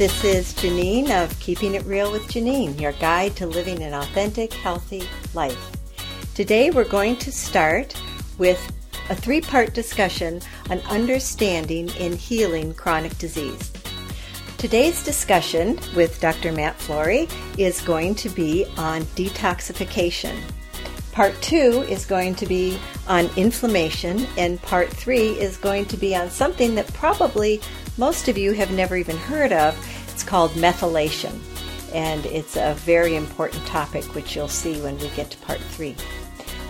This is Janine of Keeping It Real with Janine, your guide to living an authentic, healthy life. Today we're going to start with a three part discussion on understanding and healing chronic disease. Today's discussion with Dr. Matt Flory is going to be on detoxification. Part two is going to be on inflammation, and part three is going to be on something that probably most of you have never even heard of. It's called methylation, and it's a very important topic, which you'll see when we get to part three.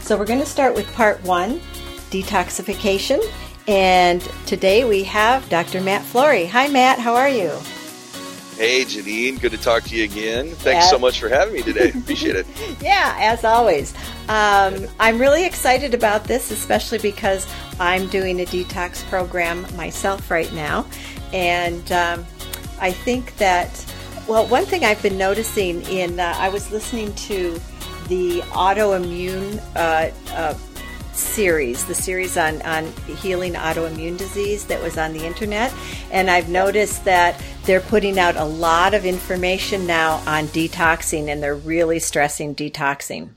So, we're going to start with part one detoxification, and today we have Dr. Matt Flory. Hi, Matt, how are you? Hey, Janine, good to talk to you again. Thanks so much for having me today. Appreciate it. yeah, as always. Um, I'm really excited about this, especially because I'm doing a detox program myself right now. And um, I think that, well, one thing I've been noticing in, uh, I was listening to the autoimmune uh, uh, series, the series on, on healing autoimmune disease that was on the internet. And I've noticed that they're putting out a lot of information now on detoxing and they're really stressing detoxing.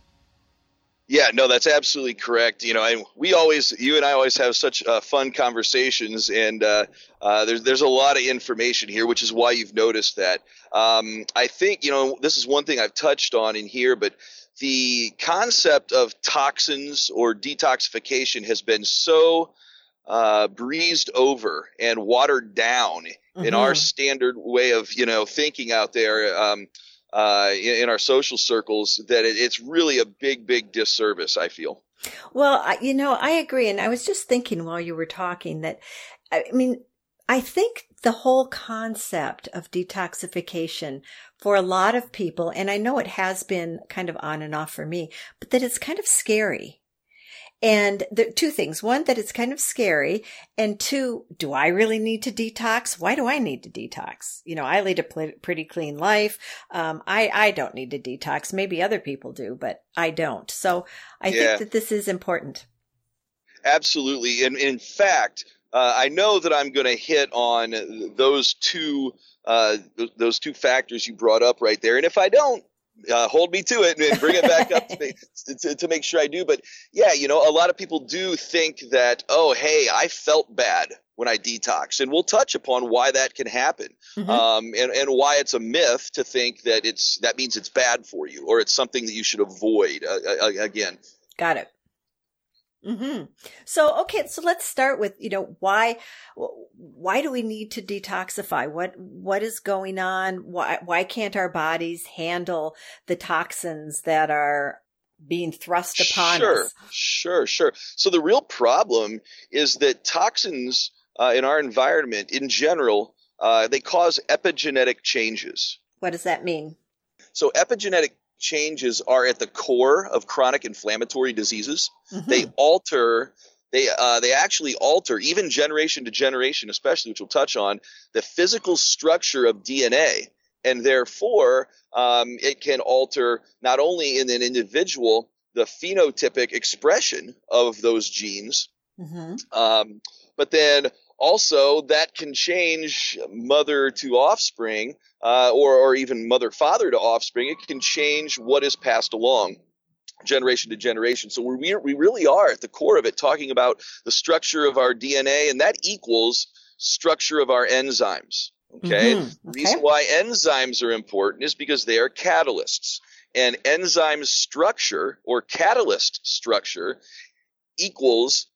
Yeah, no, that's absolutely correct. You know, and we always, you and I always have such uh, fun conversations, and uh, uh, there's there's a lot of information here, which is why you've noticed that. Um, I think you know this is one thing I've touched on in here, but the concept of toxins or detoxification has been so uh, breezed over and watered down mm-hmm. in our standard way of you know thinking out there. Um, uh, in, in, our social circles that it, it's really a big, big disservice. I feel. Well, you know, I agree, and I was just thinking while you were talking that, I mean, I think the whole concept of detoxification for a lot of people, and I know it has been kind of on and off for me, but that it's kind of scary. And the two things. One, that it's kind of scary. And two, do I really need to detox? Why do I need to detox? You know, I lead a pl- pretty clean life. Um, I, I don't need to detox. Maybe other people do, but I don't. So I yeah. think that this is important. Absolutely. And in fact, uh, I know that I'm going to hit on those two uh, th- those two factors you brought up right there. And if I don't, uh, hold me to it and bring it back up to, make, to, to, make sure I do. But yeah, you know, a lot of people do think that, oh, hey, I felt bad when I detox, and we'll touch upon why that can happen, mm-hmm. um, and and why it's a myth to think that it's that means it's bad for you or it's something that you should avoid. Uh, uh again, got it. Mm-hmm. So, okay, so let's start with, you know, why, why do we need to detoxify? What, what is going on? Why, why can't our bodies handle the toxins that are being thrust upon us? sure, us? Sure, sure. So the real problem is that toxins uh, in our environment in general, uh, they cause epigenetic changes. What does that mean? So epigenetic changes are at the core of chronic inflammatory diseases. Mm-hmm. They alter they uh, they actually alter even generation to generation, especially which we'll touch on the physical structure of DNA, and therefore um, it can alter not only in an individual the phenotypic expression of those genes, mm-hmm. um, but then also that can change mother to offspring uh, or, or even mother father to offspring it can change what is passed along generation to generation so we, we really are at the core of it talking about the structure of our dna and that equals structure of our enzymes okay, mm-hmm. okay. the reason why enzymes are important is because they are catalysts and enzyme structure or catalyst structure equals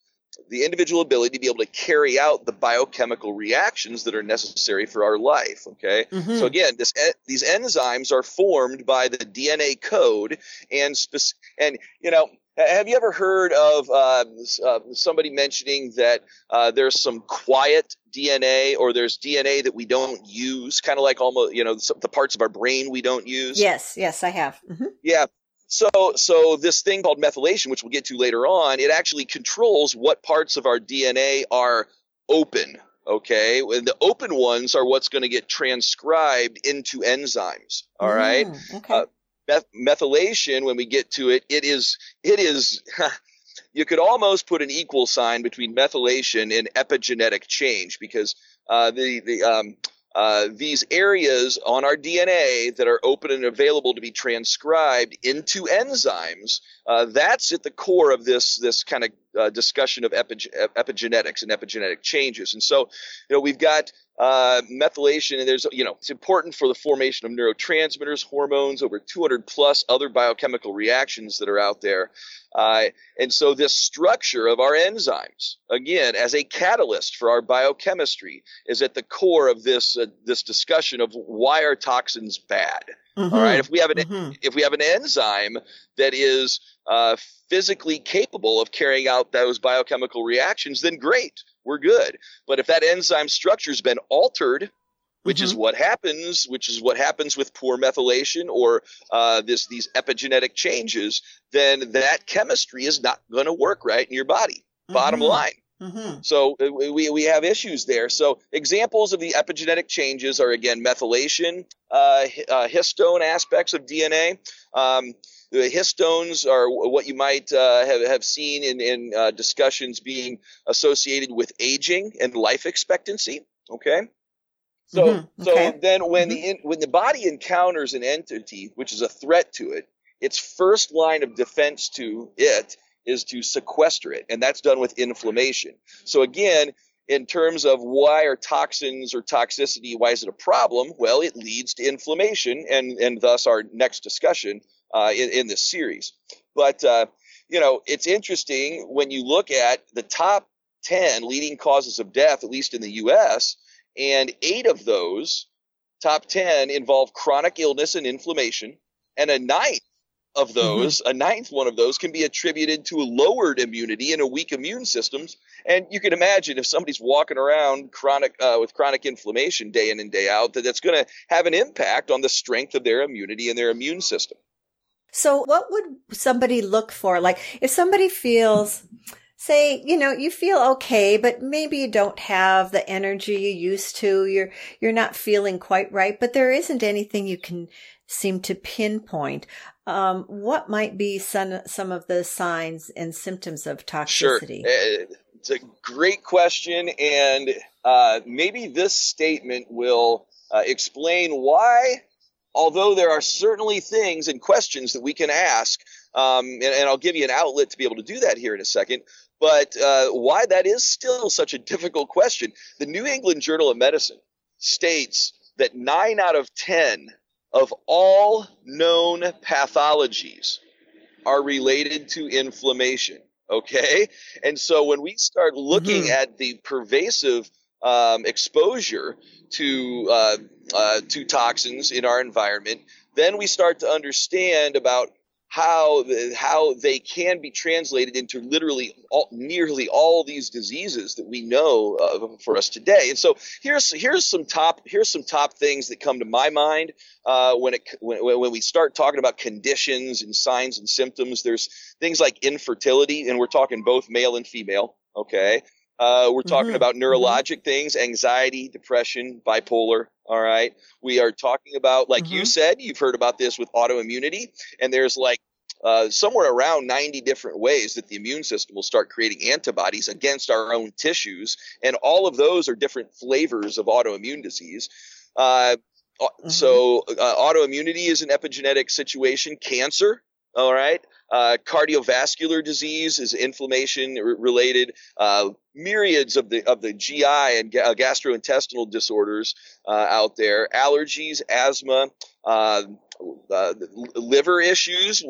the individual ability to be able to carry out the biochemical reactions that are necessary for our life. Okay. Mm-hmm. So again, this, these enzymes are formed by the DNA code and, spec- and, you know, have you ever heard of uh, uh, somebody mentioning that uh, there's some quiet DNA or there's DNA that we don't use, kind of like almost, you know, the parts of our brain we don't use? Yes, yes, I have. Mm-hmm. Yeah. So, so this thing called methylation, which we'll get to later on, it actually controls what parts of our DNA are open. Okay, and the open ones are what's going to get transcribed into enzymes. All mm, right. Okay. Uh, meth- methylation, when we get to it, it is it is. you could almost put an equal sign between methylation and epigenetic change because uh, the the um, uh, these areas on our DNA that are open and available to be transcribed into enzymes, uh, that's at the core of this this kind of uh, discussion of epi- epigenetics and epigenetic changes. And so, you know, we've got uh, methylation, and there's, you know, it's important for the formation of neurotransmitters, hormones, over 200 plus other biochemical reactions that are out there. Uh, and so, this structure of our enzymes, again, as a catalyst for our biochemistry, is at the core of this uh, this discussion of why are toxins bad. Mm-hmm. All right, if we have an mm-hmm. if we have an enzyme that is uh, physically capable of carrying out those biochemical reactions, then great we're good. But if that enzyme structure has been altered, which mm-hmm. is what happens, which is what happens with poor methylation or uh, this these epigenetic changes, then that chemistry is not going to work right in your body. Mm-hmm. Bottom line. Mm-hmm. So uh, we, we have issues there. So examples of the epigenetic changes are again methylation, uh, uh, histone aspects of DNA. Um, histones are what you might uh, have, have seen in, in uh, discussions being associated with aging and life expectancy. Okay. So, mm-hmm. okay. so then when mm-hmm. the when the body encounters an entity which is a threat to it, its first line of defense to it is to sequester it, and that's done with inflammation. So again, in terms of why are toxins or toxicity, why is it a problem? Well, it leads to inflammation, and and thus our next discussion uh, in, in, this series. But, uh, you know, it's interesting when you look at the top 10 leading causes of death, at least in the US, and eight of those top 10 involve chronic illness and inflammation, and a ninth of mm-hmm. those, mm-hmm. a ninth one of those can be attributed to a lowered immunity and a weak immune systems. And you can imagine if somebody's walking around chronic uh, with chronic inflammation day in and day out, that that's going to have an impact on the strength of their immunity and their immune system. So what would somebody look for? Like if somebody feels, say, you know, you feel okay, but maybe you don't have the energy you used to. You're, you're not feeling quite right, but there isn't anything you can seem to pinpoint. Um, what might be some, some of the signs and symptoms of toxicity? Sure. Uh, it's a great question. And, uh, maybe this statement will uh, explain why although there are certainly things and questions that we can ask, um, and, and, I'll give you an outlet to be able to do that here in a second. But uh, why that is still such a difficult question. The New England Journal of Medicine states that nine out of 10 of all known pathologies are related to inflammation. Okay. And so when we start looking mm-hmm. at the pervasive um, exposure to uh, uh, to toxins in our environment, then we start to understand about how the, how they can be translated into literally all, nearly all these diseases that we know uh, for us today. And so here's here's some top here's some top things that come to my mind uh, when it when, when we start talking about conditions and signs and symptoms. There's things like infertility, and we're talking both male and female. Okay, uh, we're talking mm-hmm. about mm-hmm. neurologic mm-hmm. things, anxiety, depression, bipolar. All right. We are talking about, like mm-hmm. you said, you've heard about this with autoimmunity, and there's like uh, somewhere around 90 different ways that the immune system will start creating antibodies against our own tissues. And all of those are different flavors of autoimmune disease. Uh, mm-hmm. So, uh, autoimmunity is an epigenetic situation. Cancer, all right. Uh, cardiovascular disease is inflammation related. Uh, myriads of the of the GI and ga- gastrointestinal disorders uh, out there. Allergies, asthma, uh, uh, liver issues.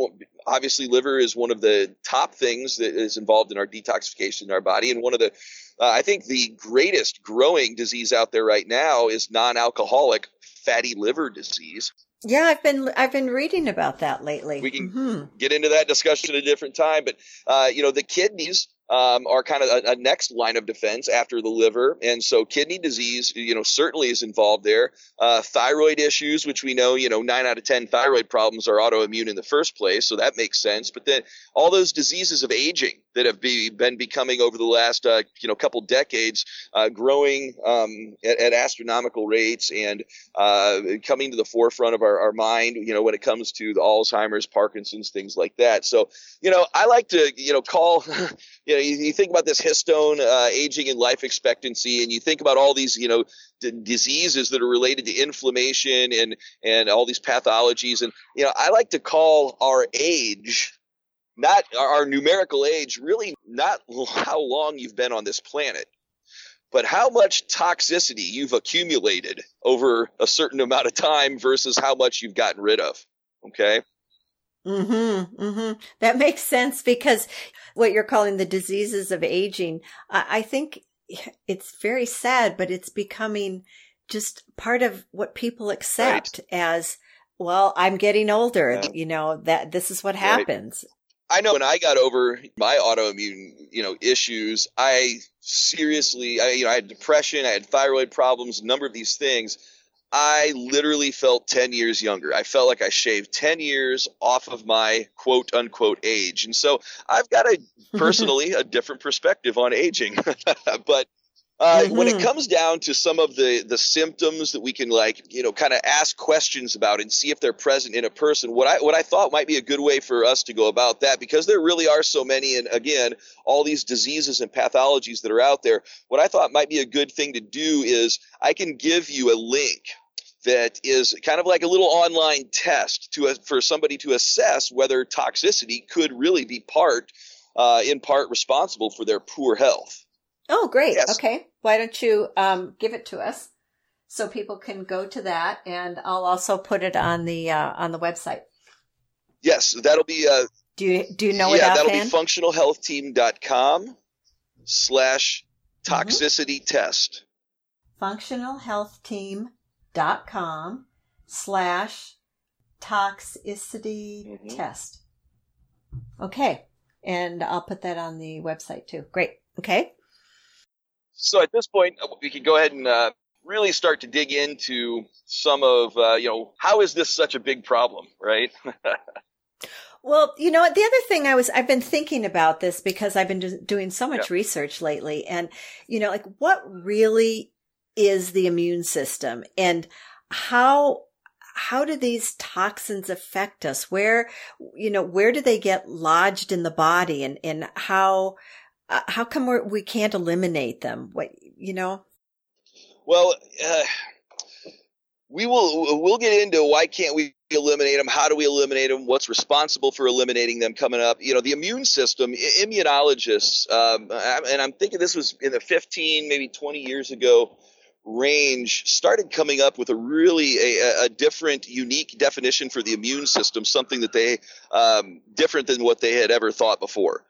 Obviously, liver is one of the top things that is involved in our detoxification in our body, and one of the uh, I think the greatest growing disease out there right now is non-alcoholic fatty liver disease. Yeah, I've been I've been reading about that lately. We can mm-hmm. get into that discussion at a different time, but uh, you know the kidneys um, are kind of a, a, next line of defense after the liver. And so kidney disease, you know, certainly is involved there. Uh, thyroid issues, which we know, you know, nine out of 10 thyroid problems are autoimmune in the first place. So that makes sense. But then all those diseases of aging that have be, been becoming over the last, uh, you know, couple decades, uh, growing um, at, at, astronomical rates and uh, coming to the forefront of our, our mind, you know, when it comes to the Alzheimer's, Parkinson's, things like that. So, you know, I like to, you know, call, you know, you, you think about this histone uh, aging and life expectancy, and you think about all these, you know, d- diseases that are related to inflammation and and all these pathologies. And you know, I like to call our age, not our numerical age, really not how long you've been on this planet, but how much toxicity you've accumulated over a certain amount of time versus how much you've gotten rid of. Okay. Mm-hmm, mm-hmm. That makes sense because what you're calling the diseases of aging, I think it's very sad, but it's becoming just part of what people accept right. as, well, I'm getting older. Yeah. You know, that this is what happens. I know when I got over my autoimmune, you know, issues, I seriously, I, you know, I had depression, I had thyroid problems, a number of these things I literally felt 10 years younger. I felt like I shaved 10 years off of my quote unquote age. And so I've got a personally a different perspective on aging. but uh, mm-hmm. when it mm-hmm. comes down to some of the the symptoms that we can like you know kind of ask questions about and see if they're present in a person what i what i thought might be a good way for us to go about that because there really are so many and again all these diseases and pathologies that are out there what i thought might be a good thing to do is i can give you a link that is kind of like a little online test to for somebody to assess whether toxicity could really be part uh, in part responsible for their poor health Oh, great. Yes. Okay. Why don't you um, give it to us so people can go to that, and I'll also put it on the uh, on the website. Yes, that'll be. Uh, do you do you know? Yeah, that'll be functionalhealthteam.com slash toxicity mm-hmm. test. Functionalhealthteam.com slash toxicity mm-hmm. test. Okay, and I'll put that on the website too. Great. Okay. So at this point, uh, we can go ahead and uh, really start to dig into some of, uh, you know, how is this such a big problem, right? well, you know, the other thing I was, I've been thinking about this because I've been doing so much yeah. research lately and, you know, like what really is the immune system and how, how do these toxins affect us? Where, you know, where do they get lodged in the body and, and how, uh, how come we're, we can't eliminate them? What you know? Well, uh, we will we'll get into why can't we eliminate them? How do we eliminate them? What's responsible for eliminating them coming up? You know, the immune system, immunologists, um, and I'm thinking this was in the 15, maybe 20 years ago range started coming up with a really a, a, different unique definition for the immune system something that they um, different than what they had ever thought before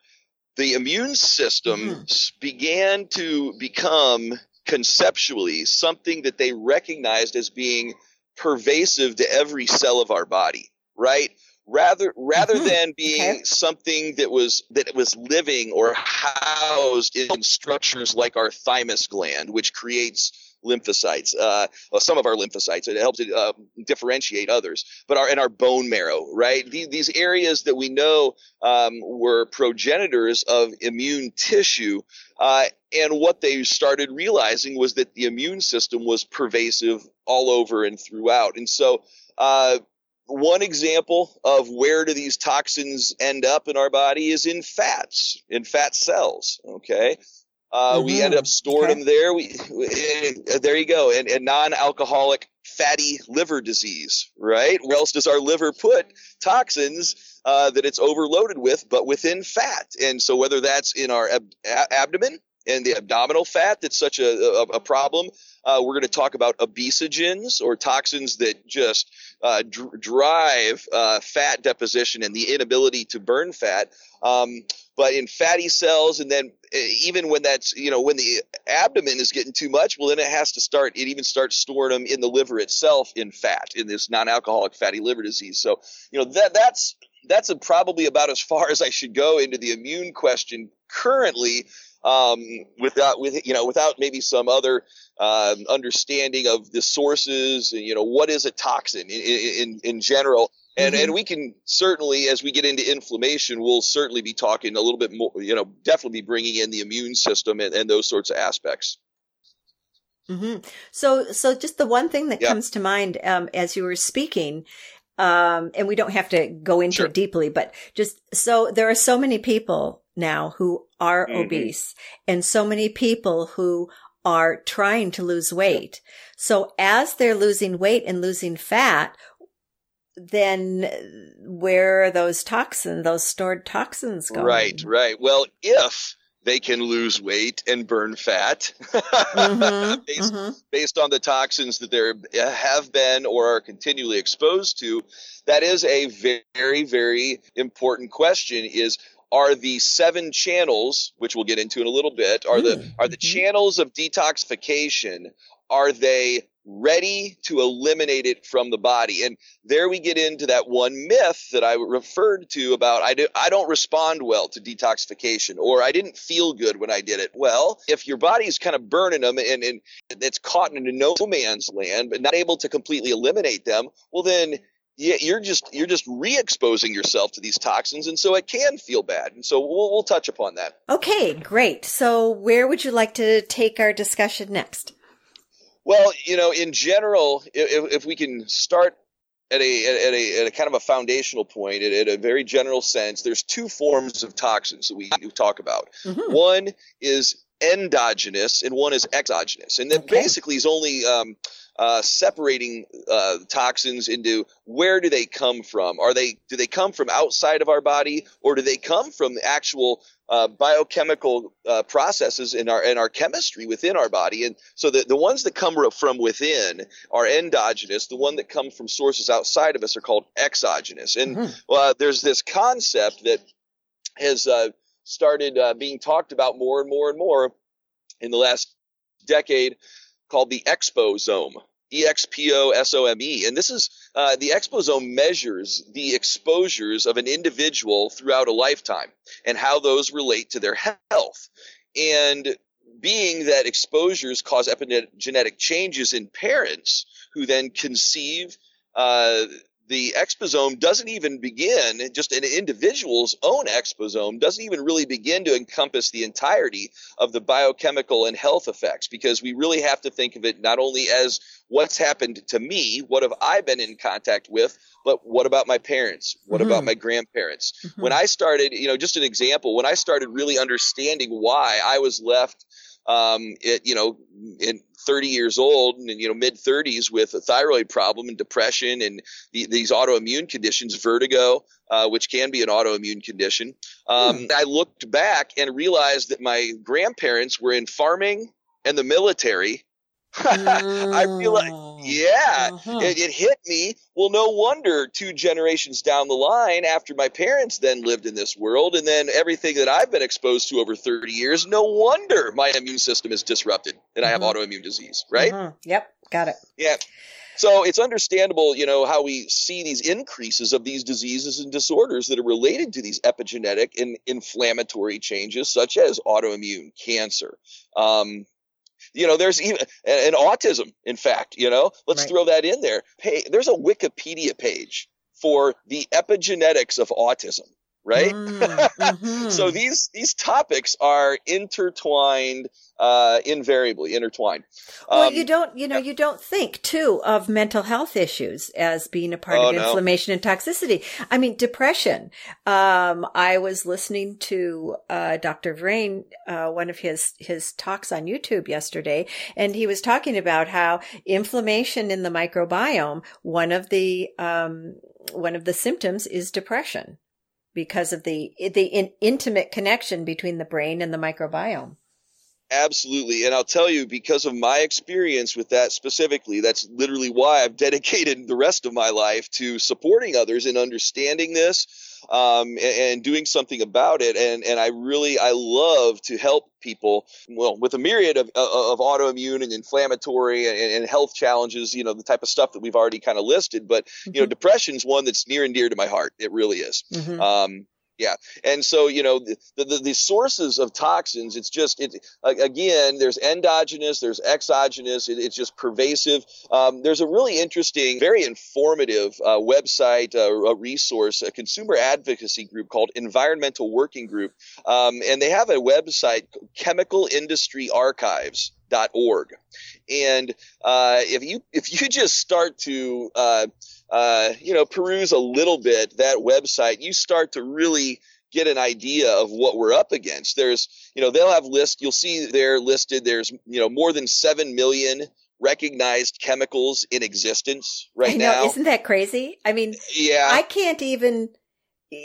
the immune system mm-hmm. began to become conceptually something that they recognized as being pervasive to every cell of our body, right? Rather, rather mm-hmm. than being okay. something that was that was living or housed in structures like our thymus gland, which creates lymphocytes, uh, well, some of our lymphocytes. It helps uh, differentiate others, but our in our bone marrow, right? These, these areas that we know um, were progenitors of immune tissue, uh, and what they started realizing was that the immune system was pervasive all over and throughout, and so. Uh, one example of where do these toxins end up in our body is in fats, in fat cells. Okay. Uh, mm-hmm. We ended up storing okay. them there. We, we, there you go, and, and non-alcoholic fatty liver disease, right? Where else does our liver put toxins uh, that it's overloaded with, but within fat? And so whether that's in our ab- abdomen and the abdominal fat that's such a, a, a problem. Uh, we're going to talk about obesogens or toxins that just uh, dr- drive uh, fat deposition and the inability to burn fat. Um, but in fatty cells, and then uh, even when that's you know when the abdomen is getting too much, well then it has to start. It even starts storing them in the liver itself in fat in this non-alcoholic fatty liver disease. So you know that that's that's probably about as far as I should go into the immune question currently um, without with you know without maybe some other um, understanding of the sources you know what is a toxin in in, in general and mm-hmm. and we can certainly as we get into inflammation we'll certainly be talking a little bit more you know definitely be bringing in the immune system and, and those sorts of aspects mm-hmm. so so just the one thing that yeah. comes to mind um, as you were speaking um, and we don't have to go into sure. it deeply but just so there are so many people now who are mm-hmm. obese and so many people who are trying to lose weight. So as they're losing weight and losing fat, then where are those toxins, those stored toxins going? Right, right. Well, if they can lose weight and burn fat mm-hmm, based, mm-hmm. based, on the toxins that they have been or are continually exposed to. That is a very, very important question is are the seven channels, which we'll get into in a little bit, are the mm, are the mm-hmm. channels of detoxification, are they ready to eliminate it from the body. And there we get into that one myth that I referred to about I, do, I don't respond well to detoxification or I didn't feel good when I did it. Well, if your body's kind of burning them and, and it's caught in a no man's land, but not able to completely eliminate them, well, then you're just you're just re-exposing yourself to these toxins, and so it can feel bad. And so we'll, we'll touch upon that. Okay, great. So where would you like to take our discussion next? Well, you know, in general, if, if we can start at a, at a, at a kind of a foundational point, at, at, a very general sense, there's two forms of toxins that we talk about. Mm-hmm. One is endogenous and one is exogenous. And that okay. basically is only um, uh, separating uh, toxins into where do they come from? Are they do they come from outside of our body or do they come from the actual uh, biochemical uh, processes in our in our chemistry within our body. And so the, the ones that come from within are endogenous. The one that come from sources outside of us are called exogenous. And mm-hmm. there's this concept that has uh, started uh, being talked about more and more and more in the last decade called the exposome. E-X-P-O-S-O-M-E. And this is, uh, the exposome measures the exposures of an individual throughout a lifetime and how those relate to their health. And being that exposures cause epigenetic changes in parents who then conceive uh, the exposome doesn't even begin, just an individual's own exposome doesn't even really begin to encompass the entirety of the biochemical and health effects because we really have to think of it not only as what's happened to me, what have I been in contact with, but what about my parents? What mm-hmm. about my grandparents? Mm-hmm. When I started, you know, just an example, when I started really understanding why I was left um, it, you know, in 30 years old and you know mid 30s with a thyroid problem and depression and the, these autoimmune conditions, vertigo, uh, which can be an autoimmune condition. Um, hmm. I looked back and realized that my grandparents were in farming and the military I feel like, mm. yeah, uh-huh. it, it, hit me. Well, no wonder two generations down the line, after my parents then lived in this world, and then everything that I've been exposed to over 30 years, no wonder my immune system is disrupted and I have mm-hmm. autoimmune disease, right? Mm-hmm. Yep, got it. Yeah. So it's understandable, you know, how we see these increases of these diseases and disorders that are related to these epigenetic and inflammatory changes, such as autoimmune, cancer, um, you know, there's even an autism, in fact, you know, let's right. throw that in there. Hey, there's a Wikipedia page for the epigenetics of autism right? Mm, mm-hmm. so these these topics are intertwined, uh, invariably intertwined. Well, um, you don't, you know, you don't think too of mental health issues as being a part oh, of inflammation no. and toxicity. I mean, depression. Um, I was listening to uh, Dr. Vrain, uh, one of his his talks on YouTube yesterday, and he was talking about how inflammation in the microbiome, one of the um, one of the symptoms is depression because of the the in, intimate connection between the brain and the microbiome. Absolutely. And I'll tell you, because of my experience with that specifically, that's literally why I've dedicated the rest of my life to supporting others in understanding this um, and, and, doing something about it. And, and I really, I love to help people, well, with a myriad of, of autoimmune and inflammatory and, and health challenges, you know, the type of stuff that we've already kind of listed. But, you know, mm-hmm. depression is one that's near and dear to my heart. It really is. Mm-hmm. Um, yeah, and so you know the, the, the sources of toxins. It's just it again. There's endogenous, there's exogenous. It, it's just pervasive. Um, there's a really interesting, very informative uh, website, uh, a resource, a consumer advocacy group called Environmental Working Group, um, and they have a website, Chemical Industry Archives dot org and uh, if you if you just start to uh, uh, you know, peruse a little bit that website, you start to really get an idea of what we're up against. There's, you know, they'll have list. You'll see they're listed. There's, you know, more than seven million recognized chemicals in existence right know, now. Isn't that crazy? I mean, yeah, I can't even.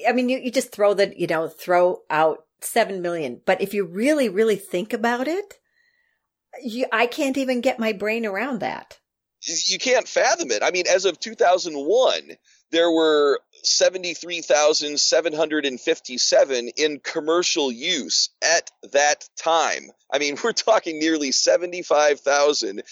I mean, you, you just throw the, you know, throw out seven million. But if you really, really think about it, you, I can't even get my brain around that. You can't fathom it. I mean, as of 2001, there were 73,757 in commercial use at that time. I mean, we're talking nearly 75,000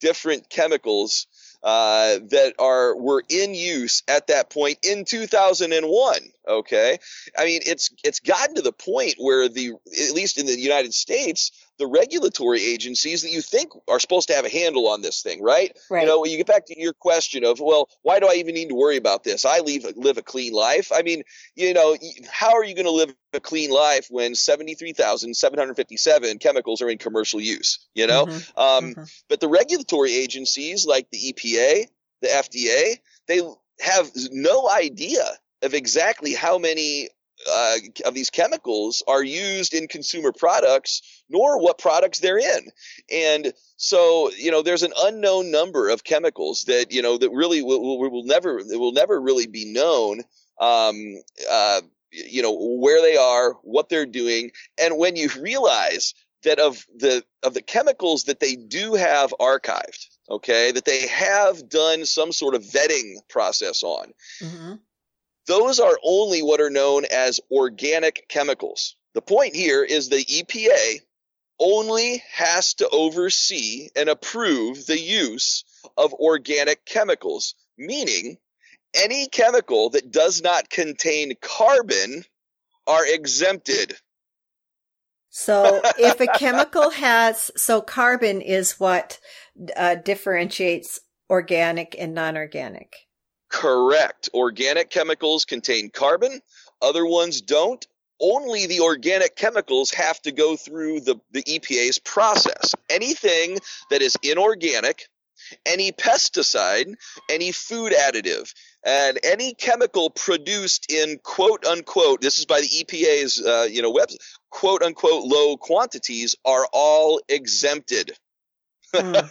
different chemicals uh, that are were in use at that point in 2001. Okay, I mean it's it's gotten to the point where the at least in the United States, the regulatory agencies that you think are supposed to have a handle on this thing, right? Right. You know, when you get back to your question of, well, why do I even need to worry about this? I live live a clean life. I mean, you know, how are you going to live a clean life when 73,757 chemicals are in commercial use? You know, Mhm. um, Mhm. but the regulatory agencies like the EPA, the FDA, they have no idea of exactly how many uh, of these chemicals are used in consumer products, nor what products they're in. And so, you know, there's an unknown number of chemicals that you know that really will, will, will never will never really be known. Um, uh, you know where they are, what they're doing, and when you realize that of the of the chemicals that they do have archived, okay, that they have done some sort of vetting process on, Mhm. Those are only what are known as organic chemicals. The point here is the EPA only has to oversee and approve the use of organic chemicals, meaning any chemical that does not contain carbon are exempted. So if a chemical has, so carbon is what uh, differentiates organic and non-organic. Correct. Organic chemicals contain carbon, other ones don't. Only the organic chemicals have to go through the, the EPA's process. Anything that is inorganic, any pesticide, any food additive, and any chemical produced in quote unquote, this is by the EPA's uh, you know web quote unquote low quantities are all exempted. Hmm.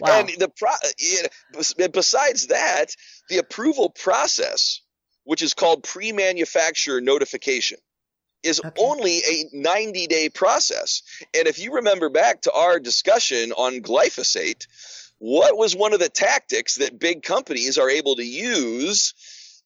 Wow. And the pro- you know, bes- besides that, the approval process, which is called pre-manufacturer notification, is Okay. only a 90-day process. And if you remember back to our discussion on glyphosate, what was one of the tactics that big companies are able to use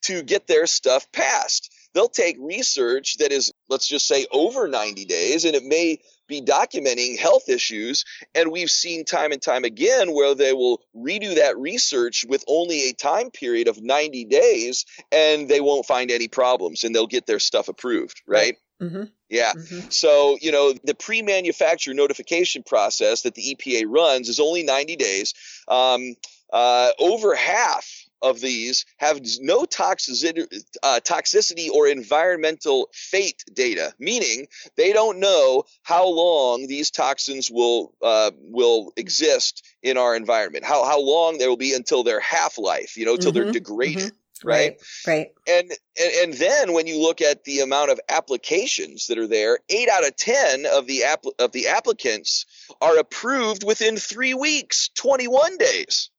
to get their stuff passed? They'll take research that is, let's just say, over 90 days, and it may be documenting health issues. And we've seen time and time again where they will redo that research with only a time period of 90 days and they won't find any problems and they'll get their stuff approved, right? hmm Yeah. hmm So, you know, the pre manufacture notification process that the EPA runs is only 90 days. Um, uh, over half of these have no toxicity, uh, toxicity or environmental fate data, meaning they don't know how long these toxins will uh, will exist in our environment, how how long they will be until their half life, you know, until they're Mhm, degraded, mhm. right? Right. and, and and then when you look at the amount of applications that are there, eight out of ten of the app, of the applicants are approved within three weeks, twenty one days.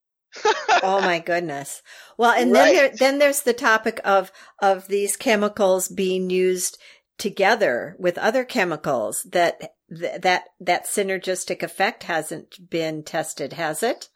Oh my goodness. Well, and then there, then there's the topic of, of these chemicals being used together with other chemicals that, that, that synergistic effect hasn't been tested, has it?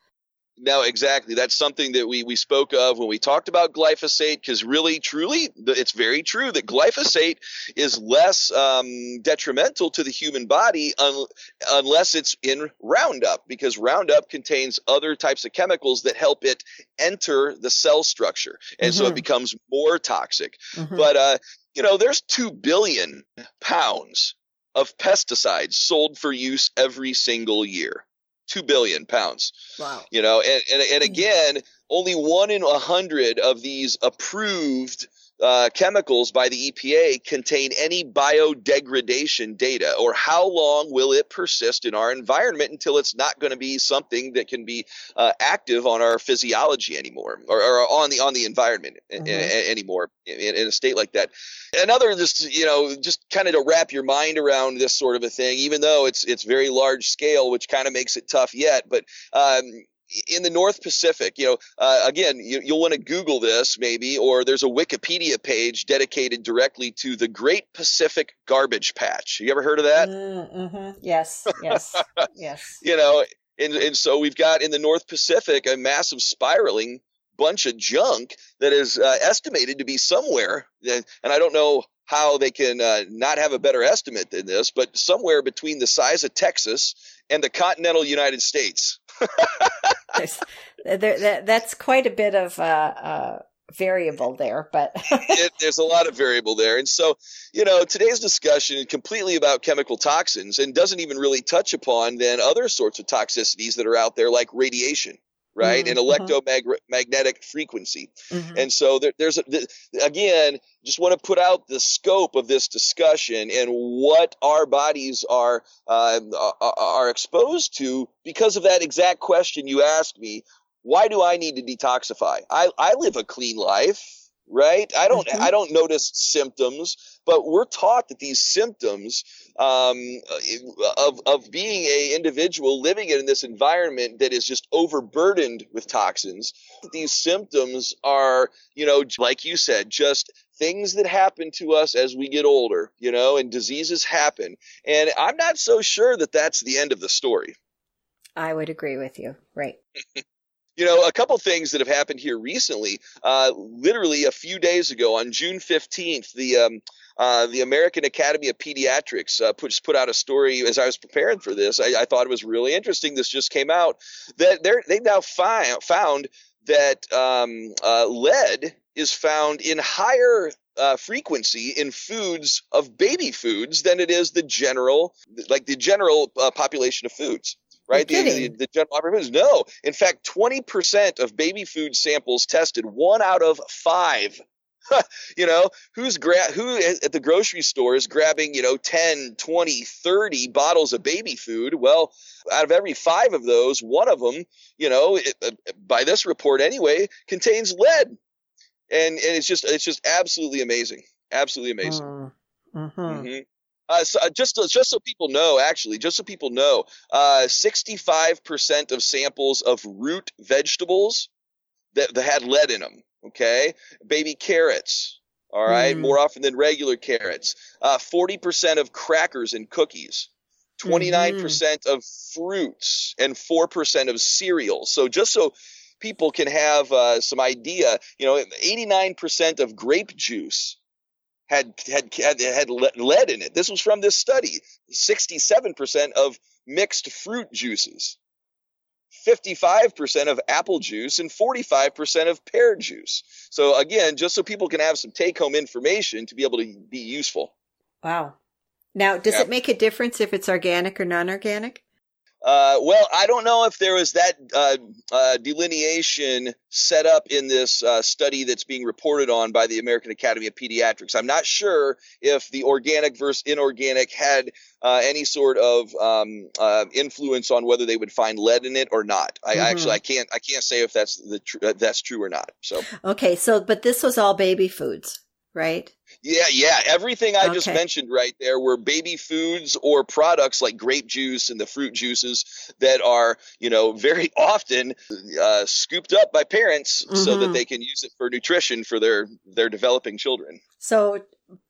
No, exactly. That's something that we, we spoke of when we talked about glyphosate, because really, truly, it's very true that glyphosate is less um, detrimental to the human body un- unless it's in Roundup, because Roundup contains other types of chemicals that help it enter the cell structure. And so it Mhm. becomes more toxic. Mhm. But, uh, you know, there's 2 billion pounds of pesticides sold for use every single year. 2 billion pounds wow. you know and, and, and again only one in a hundred of these approved uh, chemicals by the EPA contain any biodegradation data, or how long will it persist in our environment until it's not going to be something that can be uh, active on our physiology anymore, or, or on the on the environment mm-hmm. a, a, anymore in, in, a state like that. Another, just you know, just kind of to wrap your mind around this sort of a thing, even though it's it's very large scale, which kind of makes it tough yet, but um, in the North Pacific, you know, uh, again, you, will want to Google this maybe, or there's a Wikipedia page dedicated directly to the Great Pacific Garbage Patch. You ever heard of that? Mm, mm-hmm. Yes, yes, yes. You know, and, and so we've got in the North Pacific a massive spiraling bunch of junk that is uh, estimated to be somewhere, and I don't know how they can uh, not have a better estimate than this, but somewhere between the size of Texas and the continental United States. there, that, that's quite a bit of uh, uh, variable there, but it, there's a lot of variable there. And so, you know, today's discussion is completely about chemical toxins and doesn't even really touch upon then other sorts of toxicities that are out there, like radiation right? Mm-hmm. And electromagnetic frequency. Mm-hmm. And so there, there's a, again, just want to put out the scope of this discussion and what our bodies are uh, are exposed to because of that exact question you asked me. Why do I need to detoxify? I, I live a clean life right? I don't mm-hmm. I don't notice symptoms, but we're taught that these symptoms um, of of being a individual living in this environment that is just overburdened with toxins. These symptoms are, you know, like you said, just things that happen to us as we get older, you know, and diseases happen. And I'm not so sure that that's the end of the story. I would agree with you. Right. You know, a couple things that have happened here recently. Uh, literally a few days ago, on June 15th, the um, uh, the American Academy of Pediatrics uh, put, put out a story as I was preparing for this. I, I thought it was really interesting. This just came out that they they now fi- found that um, uh, lead is found in higher uh, frequency in foods of baby foods than it is the general, like the general uh, population of foods right? The, the, the, general operations. No. In fact, 20% of baby food samples tested, one out of five. you know, who's gra- who at the grocery store is grabbing, you know, 10, 20, 30 bottles of baby food? Well, out of every five of those, one of them, you know, it, uh, by this report anyway, contains lead. And, and it's just it's just absolutely amazing. Absolutely amazing. Mm. Mm-hmm. Mm-hmm. Uh, so, uh, just just so people know, actually, just so people know, uh, 65% of samples of root vegetables that, that had lead in them. Okay, baby carrots. All right, mm. more often than regular carrots. Uh, 40% of crackers and cookies. 29% mm-hmm. of fruits and 4% of cereals. So just so people can have uh, some idea, you know, 89% of grape juice had had had, had lead in it. This was from this study. 67% of mixed fruit juices, 55% of apple juice, and 45% of pear juice. So again, just so people can have some take-home information to be able to be useful. Wow. Now, does yeah. it make a difference if it's organic or non-organic? Uh, well, I don't know if there was that uh, uh, delineation set up in this uh, study that's being reported on by the American Academy of Pediatrics. I'm not sure if the organic versus inorganic had uh, any sort of um, uh, influence on whether they would find lead in it or not. I mm-hmm. actually I can't I can't say if that's the tr- that's true or not. So okay, so but this was all baby foods right? Yeah, yeah. Everything I okay. just mentioned right there were baby foods or products like grape juice and the fruit juices that are, you know, very often uh, scooped up by parents mm-hmm. so that mm-hmm. they can use it for nutrition for their their developing children. So,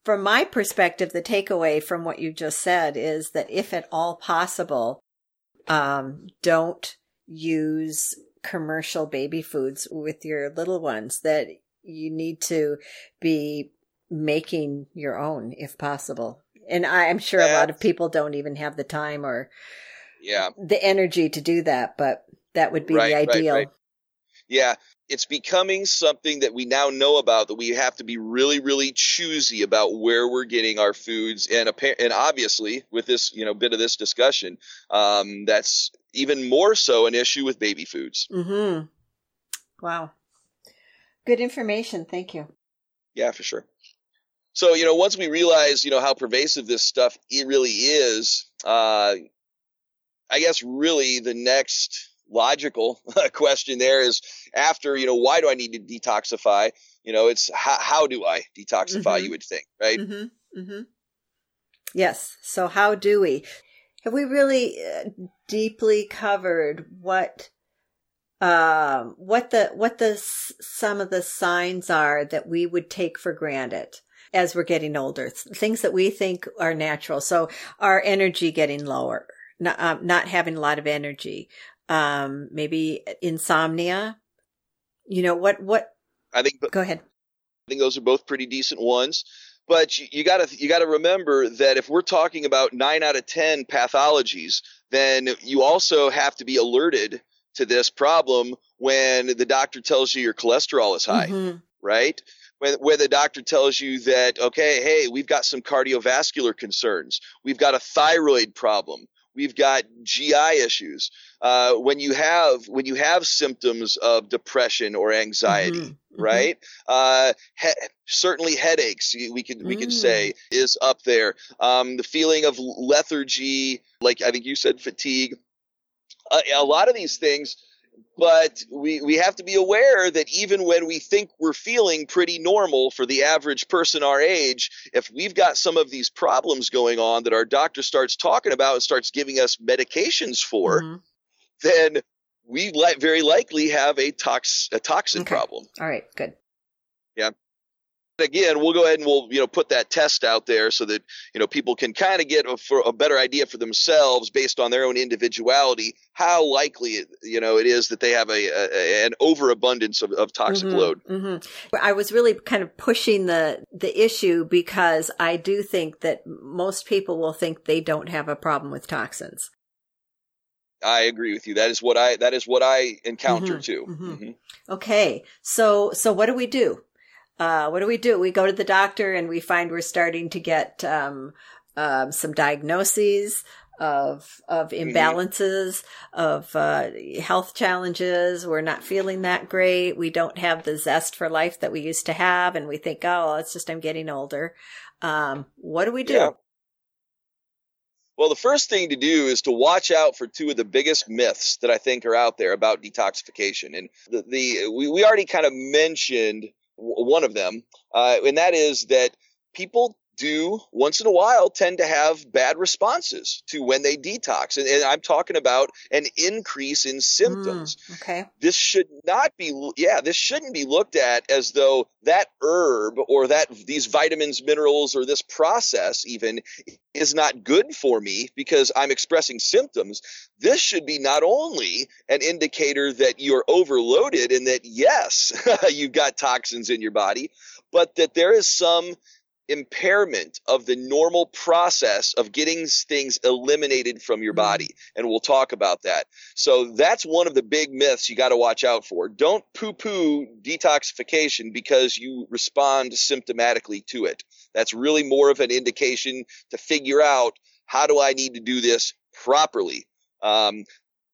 from my perspective, the takeaway from what you just said is that if at all possible, um, don't use commercial baby foods with your little ones that you need to be making your own if possible. And I'm sure a lot of people don't even have the time or yeah the energy to do that, but that would be right, the ideal. Right, right. Yeah, it's becoming something that we now know about that we have to be really, really choosy about where we're getting our foods, and and obviously with this you know bit of this discussion, um, that's even more so an issue with baby foods. Mm-hmm. Wow. Good information. Thank you. Yeah, for sure. So, you know, once we realize, you know, how pervasive this stuff it really is, uh, I guess really the next logical question there is after, you know, why do I need to detoxify? You know, it's how, how do I detoxify, mm-hmm. you would think, right? Mm-hmm. Mm-hmm. Yes. So how do we? Have we really uh, deeply covered what um, what the what the some of the signs are that we would take for granted as we're getting older, things that we think are natural. So our energy getting lower, not, um, not having a lot of energy, um, maybe insomnia. You know what? What? I think. Go ahead. I think those are both pretty decent ones. But you, you gotta you gotta remember that if we're talking about nine out of ten pathologies, then you also have to be alerted to this problem when the doctor tells you your cholesterol is high, mm-hmm. right? When, when the doctor tells you that, okay, hey, we've got some cardiovascular concerns, we've got a thyroid problem, we've got GI issues. Uh, when you have when you have symptoms of depression or anxiety, mm-hmm. mm-hmm. right? Uh, he- certainly headaches. We could we could mm. say is up there. Um, the feeling of lethargy, like I think you said, fatigue a, a lot of these things but we, we have to be aware that even when we think we're feeling pretty normal for the average person our age, if we've got some of these problems going on that our doctor starts talking about and starts giving us medications for, mm-hmm. then we li- very likely have a tox a toxin okay. problem. All right, good. Again, we'll go ahead and we'll you know put that test out there so that you know people can kind of get a, for a better idea for themselves based on their own individuality how likely it, you know it is that they have a, a an overabundance of, of toxic mm-hmm, load. Mm-hmm. I was really kind of pushing the the issue because I do think that most people will think they don't have a problem with toxins. I agree with you. That is what I that is what I encounter mm-hmm, too. Mm-hmm. Mm-hmm. Okay, so so what do we do? Uh, what do we do? We go to the doctor and we find we're starting to get um, um, some diagnoses of of mm-hmm. imbalances, of uh, health challenges. We're not feeling that great. We don't have the zest for life that we used to have, and we think, oh, it's just I'm getting older. Um, what do we do? Yeah. Well, the first thing to do is to watch out for two of the biggest myths that I think are out there about detoxification. And the, the we, we already kind of mentioned one of them, uh, and that is that people do once in a while tend to have bad responses to when they detox. And, and I'm talking about an increase in symptoms. Mm, okay. This should not be, yeah, this shouldn't be looked at as though that herb or that these vitamins, minerals, or this process even is not good for me because I'm expressing symptoms. This should be not only an indicator that you're overloaded and that yes, you've got toxins in your body, but that there is some impairment of the normal process of getting things eliminated from your body. Mm-hmm. And we'll talk about that. So that's one of the big myths you got to watch out for. Don't poo poo detoxification because you respond symptomatically to it. That's really more of an indication to figure out how do I need to do this properly. Um,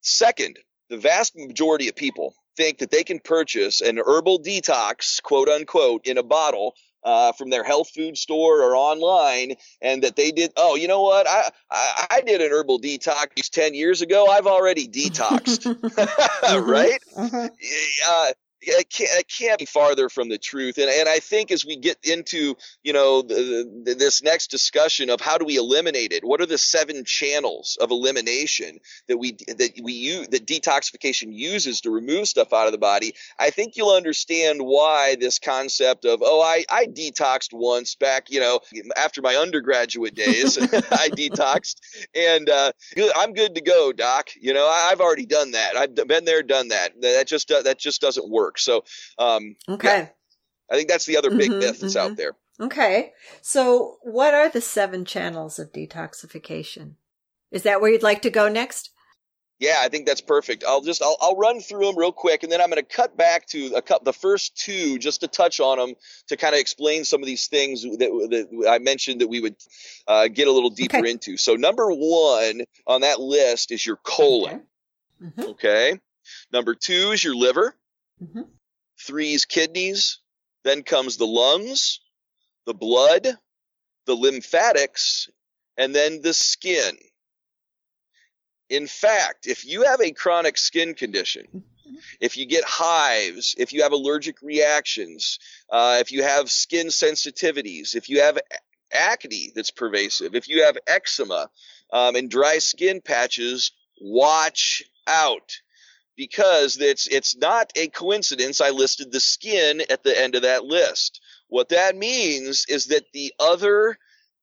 second, the vast majority of people think that they can purchase an herbal detox, quote unquote, in a bottle uh, from their health food store or online, and that they did. Oh, you know what? I I, I did an herbal detox ten years ago. I've already detoxed, mm-hmm. right? Mm-hmm. Uh, it can't, it can't be farther from the truth. And, and I think as we get into, you know, the, the, this next discussion of how do we eliminate it? What are the seven channels of elimination that we, that we use, that detoxification uses to remove stuff out of the body? I think you'll understand why this concept of, oh, I, I detoxed once back, you know, after my undergraduate days, I detoxed and, uh, I'm good to go, doc. You know, I've already done that. I've been there, done that. That just, that just doesn't work work. So, um, okay. Yeah, I think that's the other big mm-hmm, myth that's mm-hmm. out there. Okay. So, what are the seven channels of detoxification? Is that where you'd like to go next? Yeah, I think that's perfect. I'll just I'll, I'll run through them real quick, and then I'm going to cut back to a couple, the first two just to touch on them to kind of explain some of these things that, that I mentioned that we would uh, get a little deeper okay. into. So number one on that list is your colon. Okay. Mm-hmm. okay. Number two is your liver. Mm-hmm. Three is kidneys. then comes the lungs, the blood, the lymphatics, and then the skin. In fact, if you have a chronic skin condition, if you get hives, if you have allergic reactions, uh, if you have skin sensitivities, if you have acne that's pervasive, if you have eczema um, and dry skin patches, watch out because it's it's not a coincidence I listed the skin at the end of that list. What that means is that the other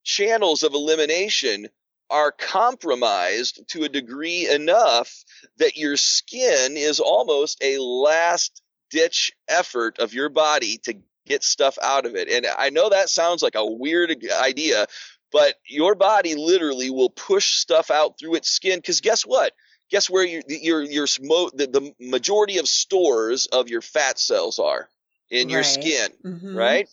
channels of elimination are compromised to a degree enough that your skin is almost a last ditch effort of your body to get stuff out of it. And I know that sounds like a weird idea, but your body literally will push stuff out through its skin because guess what? Guess where your your your the, the majority of stores of your fat cells are in your skin, mm-hmm. right?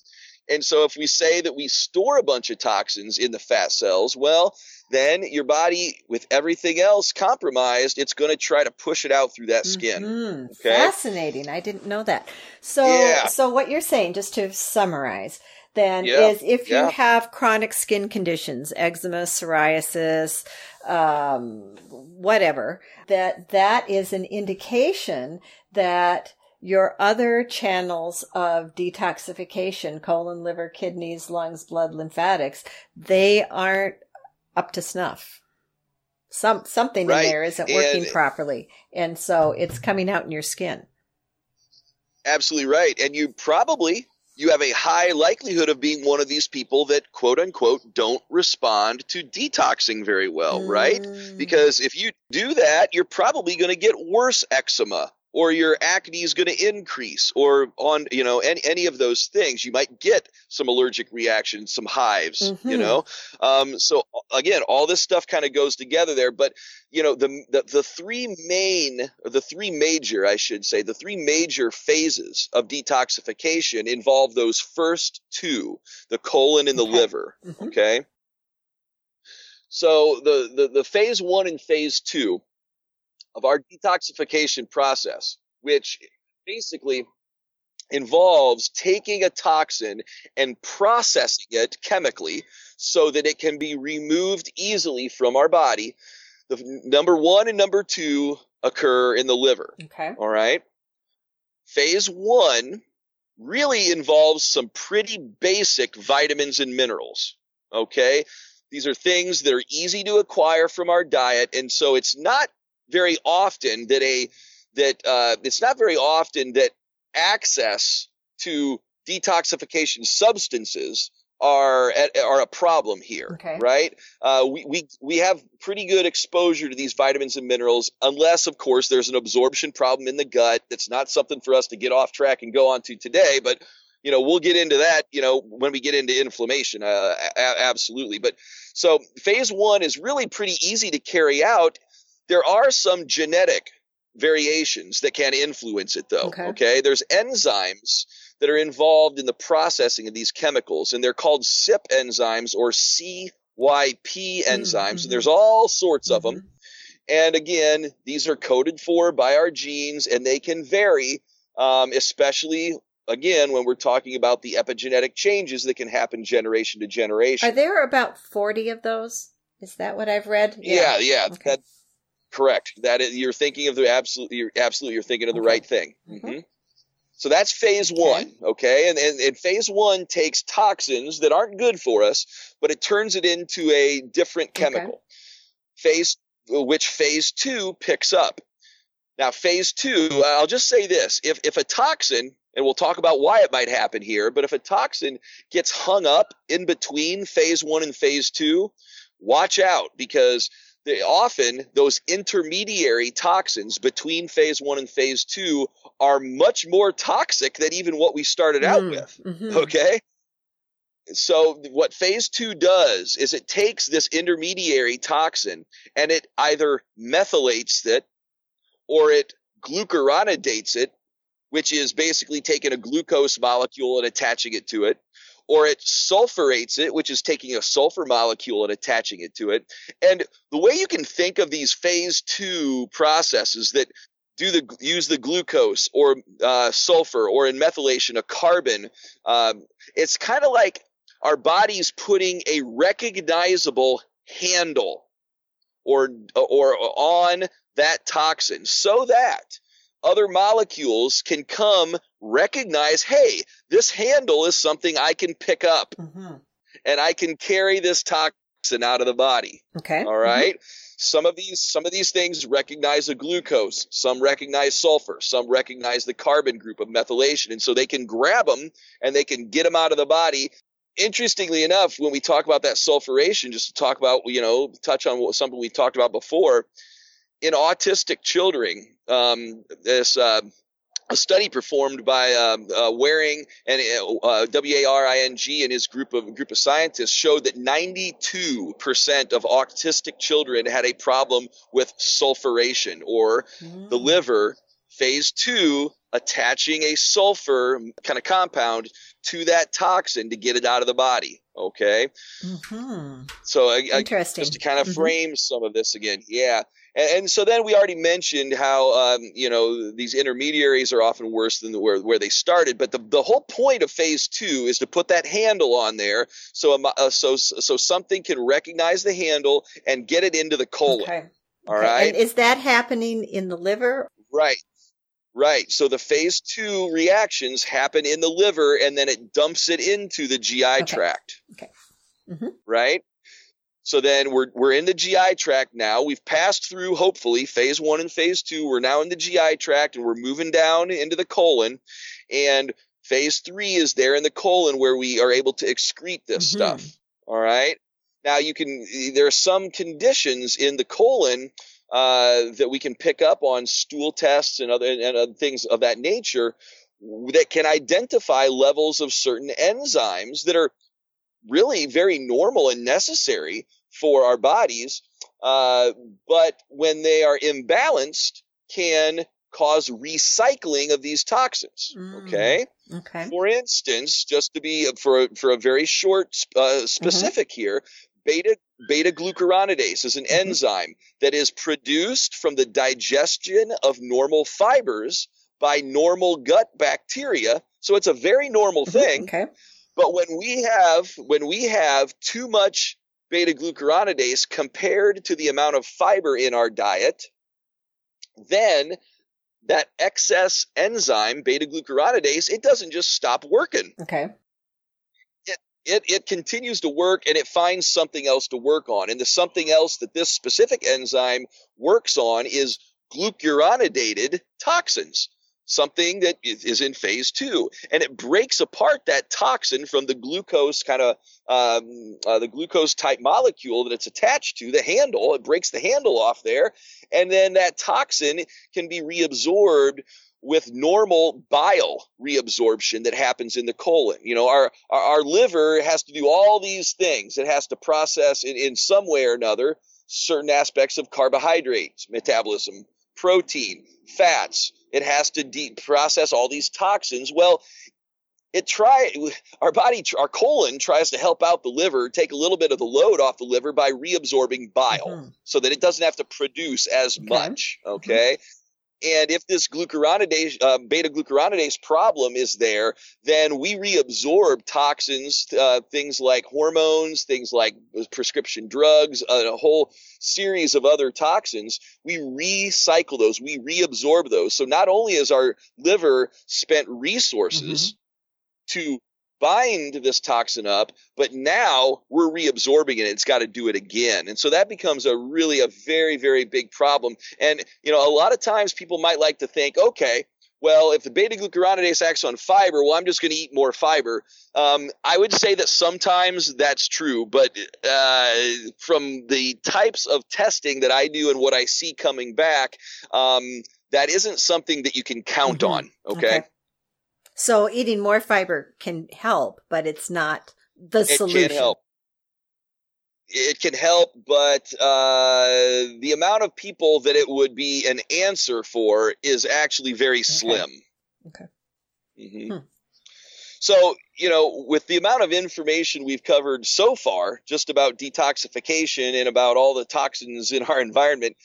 And so if we say that we store a bunch of toxins in the fat cells, well, then your body, with everything else compromised, it's going to try to push it out through that skin. Mm-hmm. Okay? Fascinating. I didn't know that. So, yeah. so what you're saying, just to summarize, then yeah. is if you yeah. have chronic skin conditions, eczema, psoriasis, um, whatever, that that is an indication that your other channels of detoxification, colon, liver, kidneys, lungs, blood, lymphatics, they aren't up to snuff. Some something right. in there isn't working and, properly, and so it's coming out in your skin. Absolutely right, and you probably you have a high likelihood of being one of these people that quote unquote don't respond to detoxing very well, mm. right? Because if you do that, you're probably going to get worse eczema or your acne is going to increase or on you know any, any of those things you might get some allergic reactions some hives mm-hmm. you know um, so again all this stuff kind of goes together there but you know the, the the three main or the three major i should say the three major phases of detoxification involve those first two the colon and the okay. liver mm-hmm. okay so the, the the phase one and phase two of our detoxification process, which basically involves taking a toxin and processing it chemically so that it can be removed easily from our body. The number one and number two occur in the liver. Okay. All right. Phase one really involves some pretty basic vitamins and minerals. Okay. These are things that are easy to acquire from our diet. And so it's not very often that a that uh, it's not very often that access to detoxification substances are are a problem here, okay. right? Uh, we, we we have pretty good exposure to these vitamins and minerals, unless, of course, there's an absorption problem in the gut. That's not something for us to get off track and go on to today, but you know we'll get into that you know when we get into inflammation uh, a- absolutely but so phase one is really pretty easy to carry out there are some genetic variations that can influence it though. Okay. okay. There's enzymes that are involved in the processing of these chemicals and they're called CYP enzymes or CYP enzymes. Mm-hmm. And there's all sorts mm-hmm. of them. And again, these are coded for by our genes and they can vary, um, especially again when we're talking about the epigenetic changes that can happen generation to generation. Are there about 40 of those? Is that what I've read? Yeah, yeah. yeah. Okay. That, Correct. That is, you're thinking of the absolute. You're absolutely you're thinking of the okay. right thing. Mm-hmm. Mm-hmm. So that's phase okay. one, okay? And, and, and phase one takes toxins that aren't good for us, but it turns it into a different chemical. Okay. Phase, which phase two picks up. Now, phase two, I'll just say this: if if a toxin, and we'll talk about why it might happen here, but if a toxin gets hung up in between phase one and phase two, watch out because they, often those intermediary toxins between phase one and phase two are much more toxic than even what we started out mm, with. Mm-hmm. Okay. So what phase two does is it takes this intermediary toxin and it either methylates it or it glucuronidates it, which is basically taking a glucose molecule and attaching it to it, or it sulfurates it, which is taking a sulfur molecule and attaching it to it. And the way you can think of these phase two processes that do the use the glucose or uh, sulfur or in methylation a carbon. Um, it's kind of like our body's putting a recognizable handle or or on that toxin so that other molecules can come recognize hey this handle is something i can pick up mm-hmm. and i can carry this toxin out of the body okay all right? mm-hmm. some of these some of these things recognize a glucose some recognize sulfur some recognize the carbon group of methylation and so they can grab them and they can get them out of the body interestingly enough, when we talk about that sulfuration, just to talk about, you know, touch on what, something we talked about before, in autistic children, um, this uh, a study performed by um, uh, Waring and uh, W A R I N G and his group of group of scientists showed that 92 percent of autistic children had a problem with sulfuration or mm. the liver phase two attaching a sulfur kind of compound to that toxin to get it out of the body. Okay. Mm-hmm. So I, Interesting. I, just to kind of mm-hmm. frame some of this again. Yeah. And, and, so then we already mentioned how, um, you know, these intermediaries are often worse than the, where, where they started. But the, the whole point of phase two is to put that handle on there. So, uh, so, so something can recognize the handle and get it into the colon. Okay. All okay. right. And is that happening in the liver? Right. Right. So the phase two reactions happen in the liver and then it dumps it into the GI okay. tract. Okay. Mm-hmm. Right. So then we're, we're in the GI tract now. We've passed through, hopefully, phase one and phase two. We're now in the GI tract and we're moving down into the colon. And phase three is there in the colon where we are able to excrete this mm-hmm. stuff. All right. Now you can, there are some conditions in the colon uh, that we can pick up on stool tests and other and other things of that nature that can identify levels of certain enzymes that are really very normal and necessary for our bodies, uh, but when they are imbalanced, can cause recycling of these toxins. Mm, okay. Okay. For instance, just to be for for a very short uh, mm-hmm. specific mm-hmm. here, beta beta glucuronidase is an mm-hmm. enzyme that is produced from the digestion of normal fibers by normal gut bacteria. So it's a very normal mm-hmm. thing. Okay. But when we have when we have too much beta glucuronidase compared to the amount of fiber in our diet, then that excess enzyme beta glucuronidase it doesn't just stop working. Okay it, it continues to work and it finds something else to work on. And the something else that this specific enzyme works on is glucuronidated toxins, something that is in phase two. And it breaks apart that toxin from the glucose kind of, um, uh, the glucose type molecule that it's attached to, the handle. It breaks the handle off there. And then that toxin can be reabsorbed with normal bile reabsorption that happens in the colon. You know, our, our, our liver has to do all these things. It has to process in, in some way or another certain aspects of carbohydrates, metabolism, protein, fats. It has to de- process all these toxins. Well, it try our body our colon tries to help out the liver take a little bit of the load off the liver by reabsorbing bile mm-hmm. so that it doesn't have to produce as okay. much okay mm-hmm. And if this glucuronidase, uh, beta glucuronidase problem is there, then we reabsorb toxins, uh, things like hormones, things like prescription drugs, a whole series of other toxins. We recycle those, we reabsorb those. So not only is our liver spent resources mm-hmm. to bind this toxin up, but now we're reabsorbing it. It's got to do it again. And so that becomes a really a very, very big problem. And, you know, a lot of times people might like to think, okay, well, if the beta glucuronidase acts on fiber, well, I'm just going to eat more fiber. Um, I would say that sometimes that's true, but uh, from the types of testing that I do and what I see coming back, um, that isn't something that you can count mm-hmm. on. Okay? okay? So eating more fiber can help, but it's not the it solution. It can help. It can help, but uh, the amount of people that it would be an answer for is actually very okay. slim. Okay. Mm-hmm. Hmm. So, you know, with the amount of information we've covered so far, just about detoxification and about all the toxins in our environment,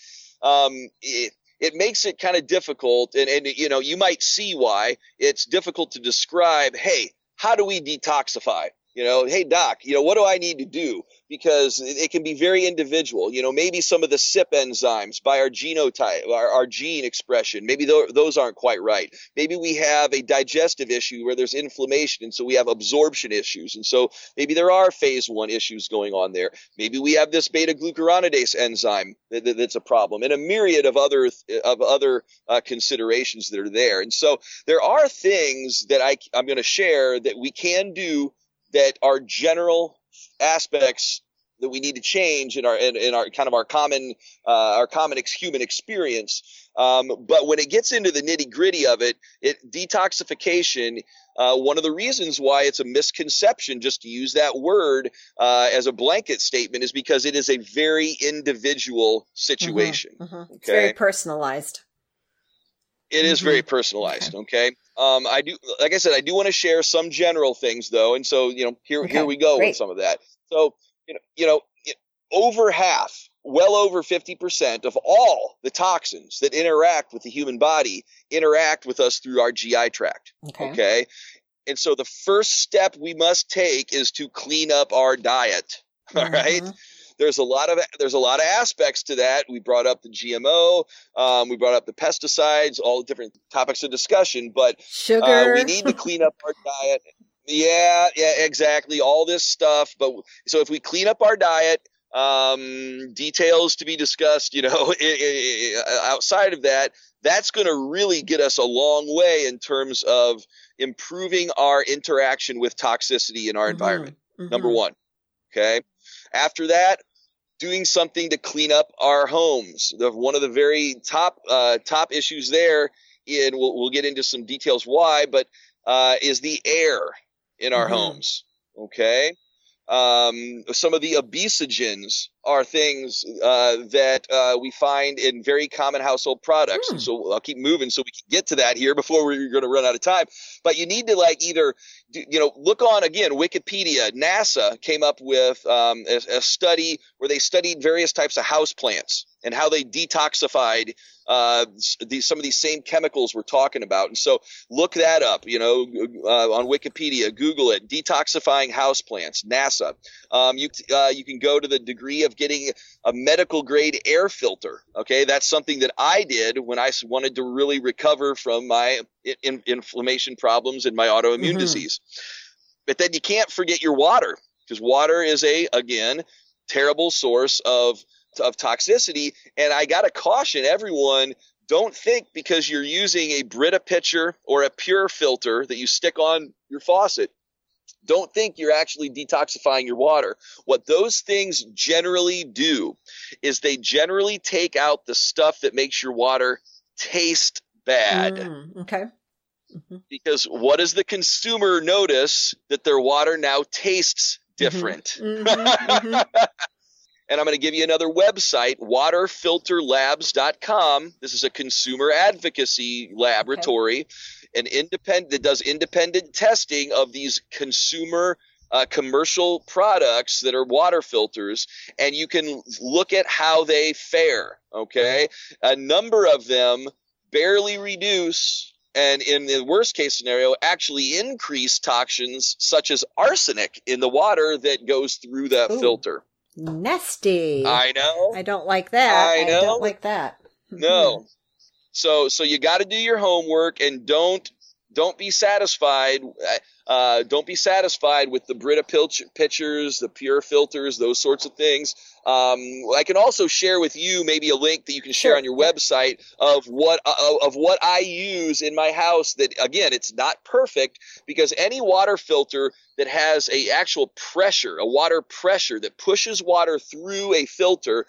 um, it, it makes it kind of difficult. And, and, you know, you might see why it's difficult to describe, hey, how do we detoxify? You know, hey, doc, you know, what do I need to do? because it can be very individual. You know, maybe some of the CYP enzymes by our genotype, our, our gene expression, maybe those aren't quite right. Maybe we have a digestive issue where there's inflammation, and so we have absorption issues, and so maybe there are phase one issues going on there. Maybe we have this beta glucuronidase enzyme that, that, that's a problem, and a myriad of other of other uh, considerations that are there. And so there are things that I, I'm going to share that we can do that are general aspects that we need to change in our in, in our kind of our common uh, our common ex- human experience. Um, but when it gets into the nitty gritty of it, it detoxification. Uh, one of the reasons why it's a misconception just to use that word uh, as a blanket statement is because it is a very individual mm-hmm. situation. Mm-hmm, mm-hmm. Okay? It's very personalized. It is mm-hmm. very personalized. Okay. okay? Um, I do, like I said, I do want to share some general things though, and so you know, here okay. here we go Great. with some of that. So you know, you know, over half, well over fifty percent of all the toxins that interact with the human body interact with us through our GI tract. Okay. okay? And so the first step we must take is to clean up our diet. All mm-hmm. right there's a lot of there's a lot of aspects to that. We brought up the GMO, um, we brought up the pesticides, all the different topics of discussion. But sugar, uh, we need to clean up our diet. Yeah, yeah, exactly. All this stuff. But so if we clean up our diet, um, details to be discussed, you know, outside of that, that's going to really get us a long way in terms of improving our interaction with toxicity in our mm-hmm. environment. Mm-hmm. Number one. Okay. After that, doing something to clean up our homes. The, one of the very top uh, top issues there, and we'll, we'll get into some details why, but uh, is the air in our mm-hmm. homes. Okay, um, some of the obesogens are things uh, that uh, we find in very common household products. Hmm. so I'll keep moving so we can get to that here before we're going to run out of time. But you need to like either, you know, look on again, Wikipedia. NASA came up with um, a, a, study where they studied various types of house plants and how they detoxified uh, these, some of these same chemicals we're talking about. And so look that up, you know, uh, on Wikipedia, Google it, detoxifying houseplants, NASA. Um, you, uh, you can go to the degree of getting a medical grade air filter. Okay. That's something that I did when I wanted to really recover from my in, inflammation problems and my autoimmune mm-hmm. disease. But then you can't forget your water because water is a, again, terrible source of of toxicity. And I got to caution everyone don't think because you're using a Brita pitcher or a PUR filter that you stick on your faucet, don't think you're actually detoxifying your water. What those things generally do is they generally take out the stuff that makes your water taste bad. Mm, okay. Mm-hmm. Because what does the consumer notice that their water now tastes mm-hmm. different? Mm-hmm. Mm-hmm. And I'm going to give you another website, waterfilterlabs.com. This is a consumer advocacy laboratory, okay. An independent that does independent testing of these consumer uh, commercial products that are water filters, and you can look at how they fare. Okay, a number of them barely reduce and in the worst case scenario actually increase toxins such as arsenic in the water that goes through that Ooh. filter Nasty. I know. I don't like that. I know. I don't like that. no. So so you got to do your homework and don't don't be satisfied. Uh, don't be satisfied with the Brita pitchers, the PUR filters, those sorts of things. Um, I can also share with you maybe a link that you can share sure. on your website of what uh, of what I use in my house. That again, it's not perfect because any water filter that has a actual pressure, a water pressure that pushes water through a filter,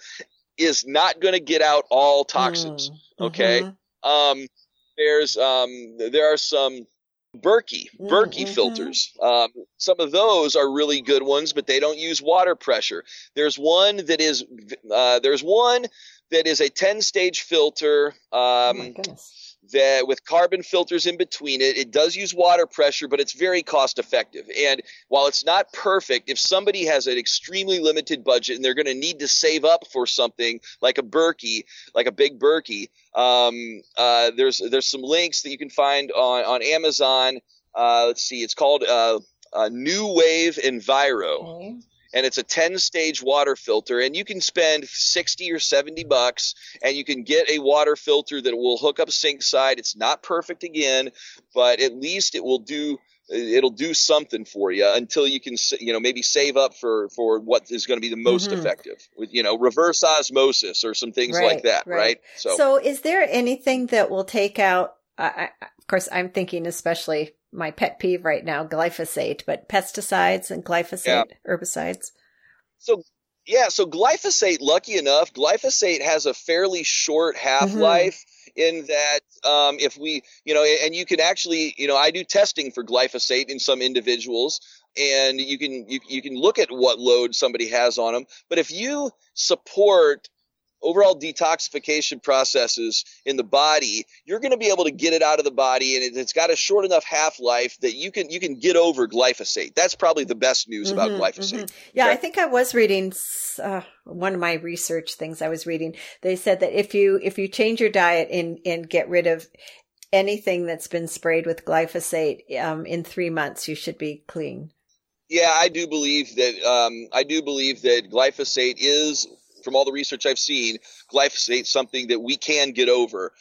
is not going to get out all toxins. Mm. Okay. Mm-hmm. Um, there's um, there are some Berkey, Berkey mm-hmm. filters. Um, some of those are really good ones, but they don't use water pressure. There's one that is uh, there's one that is a 10 stage filter. Um, oh that with carbon filters in between it, it does use water pressure, but it's very cost effective. And while it's not perfect, if somebody has an extremely limited budget and they're going to need to save up for something like a Berkey, like a big Berkey, um, uh, there's there's some links that you can find on on Amazon. Uh, let's see, it's called uh, uh New Wave Enviro. Okay and it's a 10 stage water filter and you can spend 60 or 70 bucks and you can get a water filter that will hook up sink side it's not perfect again but at least it will do it'll do something for you until you can you know maybe save up for for what is going to be the most mm-hmm. effective with you know reverse osmosis or some things right, like that right. right, so so is there anything that will take out I, of course i'm thinking especially my pet peeve right now, glyphosate, but pesticides and glyphosate, yeah. herbicides. So yeah, so glyphosate, lucky enough, glyphosate has a fairly short half life. Mm-hmm. In that, um, if we, you know, and you can actually, you know, I do testing for glyphosate in some individuals, and you can you, you can look at what load somebody has on them. But if you support overall detoxification processes in the body, you're going to be able to get it out of the body, and it, has got a short enough half life that you can you can get over glyphosate. That's probably the best news mm-hmm, about glyphosate. Mm-hmm. Yeah, okay? I think I was reading uh, one of my research things I was reading. They said that if you if you change your diet and and get rid of anything that's been sprayed with glyphosate um, in three months, you should be clean. Yeah, I do believe that. Um, I do believe that glyphosate is from all the research I've seen, glyphosate something that we can get over.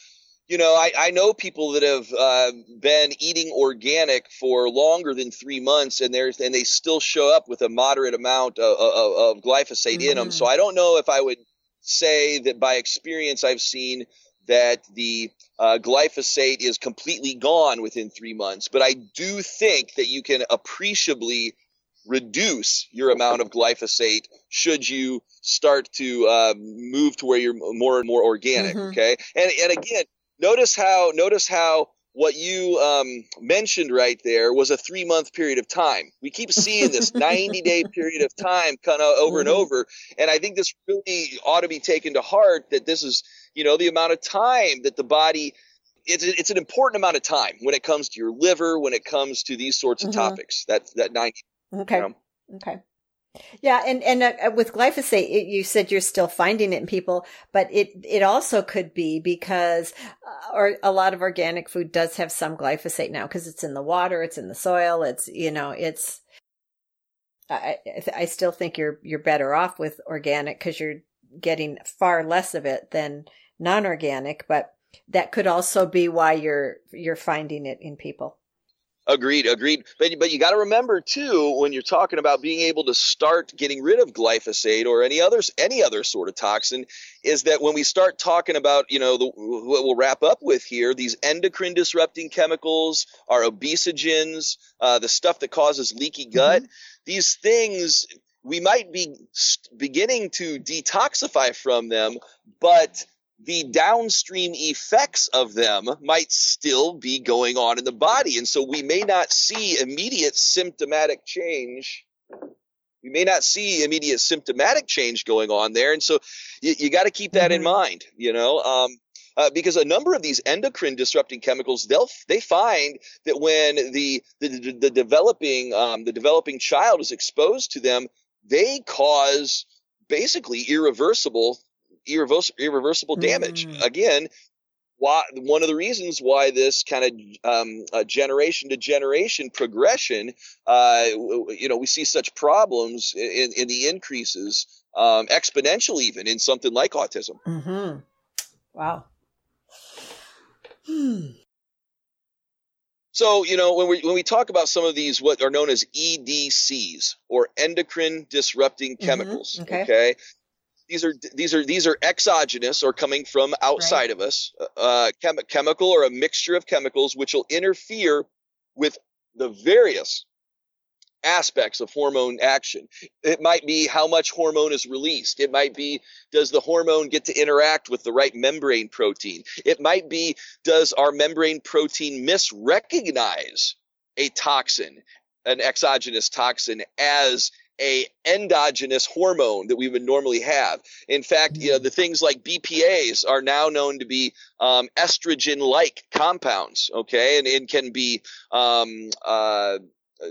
You know, I, I know people that have uh, been eating organic for longer than three months, and there's and they still show up with a moderate amount of, of, of glyphosate mm-hmm. in them. So I don't know if I would say that by experience I've seen that the uh, glyphosate is completely gone within three months, but I do think that you can appreciably reduce your amount of glyphosate should you start to uh, move to where you're more and more organic. Mm-hmm. Okay, and and again, notice how notice how what you um, mentioned right there was a three month period of time. We keep seeing this 90 day period of time kind of over mm-hmm. and over. And I think this really ought to be taken to heart that this is, you know, the amount of time that the body, it's, it's an important amount of time when it comes to your liver, when it comes to these sorts of mm-hmm. topics, that, that 90 Okay. You know? Okay. Yeah, and and uh, uh, with glyphosate, it, you said you're still finding it in people, but it it also could be because, uh, or a lot of organic food does have some glyphosate now because it's in the water, it's in the soil, it's you know it's. I I still think you're you're better off with organic because you're getting far less of it than non-organic, but that could also be why you're you're finding it in people. Agreed, agreed. But but you got to remember too when you're talking about being able to start getting rid of glyphosate or any others any other sort of toxin is that when we start talking about you know the, what we'll wrap up with here these endocrine disrupting chemicals, our obesogens, uh, the stuff that causes leaky gut, mm-hmm. these things we might be beginning to detoxify from them, but the downstream effects of them might still be going on in the body. And so we may not see immediate symptomatic change. We may not see immediate symptomatic change going on there. And so you, you got to keep that mm-hmm. in mind, you know, um, uh, because a number of these endocrine disrupting chemicals, they'll they find that when the the, the developing um, the developing child is exposed to them, they cause basically irreversible irreversible, irreversible damage. Mm. Again, why, one of the reasons why this kind of um, uh, generation to generation progression, uh, you know, we see such problems in, in the increases um, exponential, even in something like autism. Mm-hmm. Wow. Hmm. So, you know, when we when we talk about some of these what are known as EDCs or endocrine disrupting mm-hmm. chemicals, mm-hmm. okay. okay. These are these are these are exogenous or coming from outside right. of us, uh, chem- chemical or a mixture of chemicals which will interfere with the various aspects of hormone action. It might be how much hormone is released. It might be does the hormone get to interact with the right membrane protein? It might be does our membrane protein misrecognize a toxin, an exogenous toxin as a endogenous hormone that we would normally have. In fact, you know, the things like BPAs are now known to be um, estrogen-like compounds, okay, and, and can be um, uh,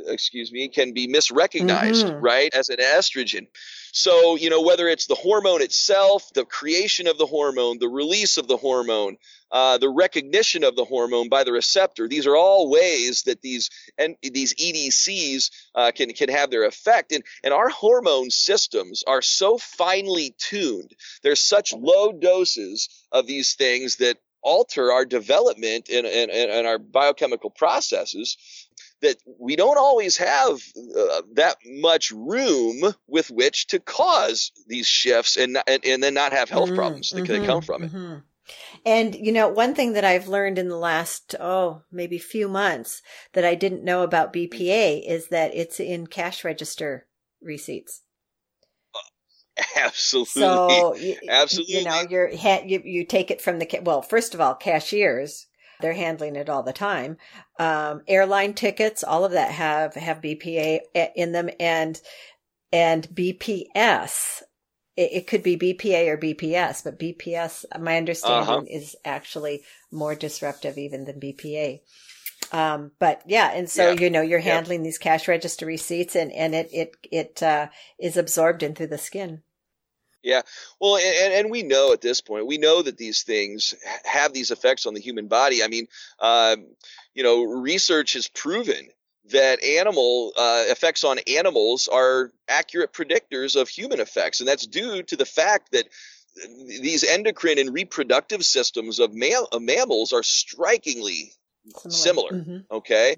excuse me, can be misrecognized, mm-hmm. right, as an estrogen. So, you know, whether it's the hormone itself, the creation of the hormone, the release of the hormone, uh, the recognition of the hormone by the receptor, these are all ways that these and these EDCs uh, can can have their effect. And and our hormone systems are so finely tuned. There's such low doses of these things that alter our development and, and, and our biochemical processes that we don't always have uh, that much room with which to cause these shifts and and, and then not have health mm-hmm, problems that mm-hmm, come from it. And you know, one thing that I've learned in the last oh maybe few months that I didn't know about BPA is that it's in cash register receipts. Absolutely. So, absolutely. You know, you're you you take it from the well. First of all, cashiers they're handling it all the time. Um, airline tickets, all of that have have BPA in them, and and BPS. It, it could be BPA or BPS, but BPS, my understanding, uh-huh. is actually more disruptive even than BPA. Um, but yeah, and so yeah. you know you're handling yeah. these cash register receipts, and and it it it uh, is absorbed into the skin. Yeah. Well, and, and we know at this point, we know that these things have these effects on the human body. I mean, um, you know, research has proven that animal uh, effects on animals are accurate predictors of human effects. And that's due to the fact that these endocrine and reproductive systems of, of mammals are strikingly similar. similar mm-hmm. Okay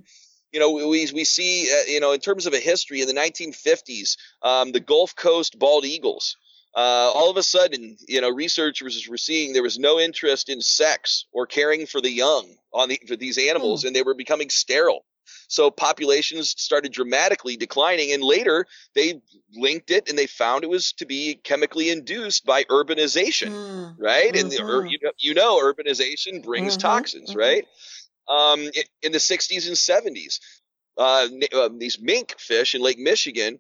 you know, we, we see, uh, you know, in terms of a history in the 1950s, um, the Gulf Coast bald eagles uh, all of a sudden, you know, researchers were seeing there was no interest in sex or caring for the young on the, for these animals, mm. and they were becoming sterile. So populations started dramatically declining, and later they linked it and they found it was to be chemically induced by urbanization, mm. right? Mm-hmm. And the, mm-hmm. you, know, you know, urbanization brings mm-hmm. toxins, mm-hmm. right? Um, in the 60s and 70s, uh, uh, these mink fish in Lake Michigan,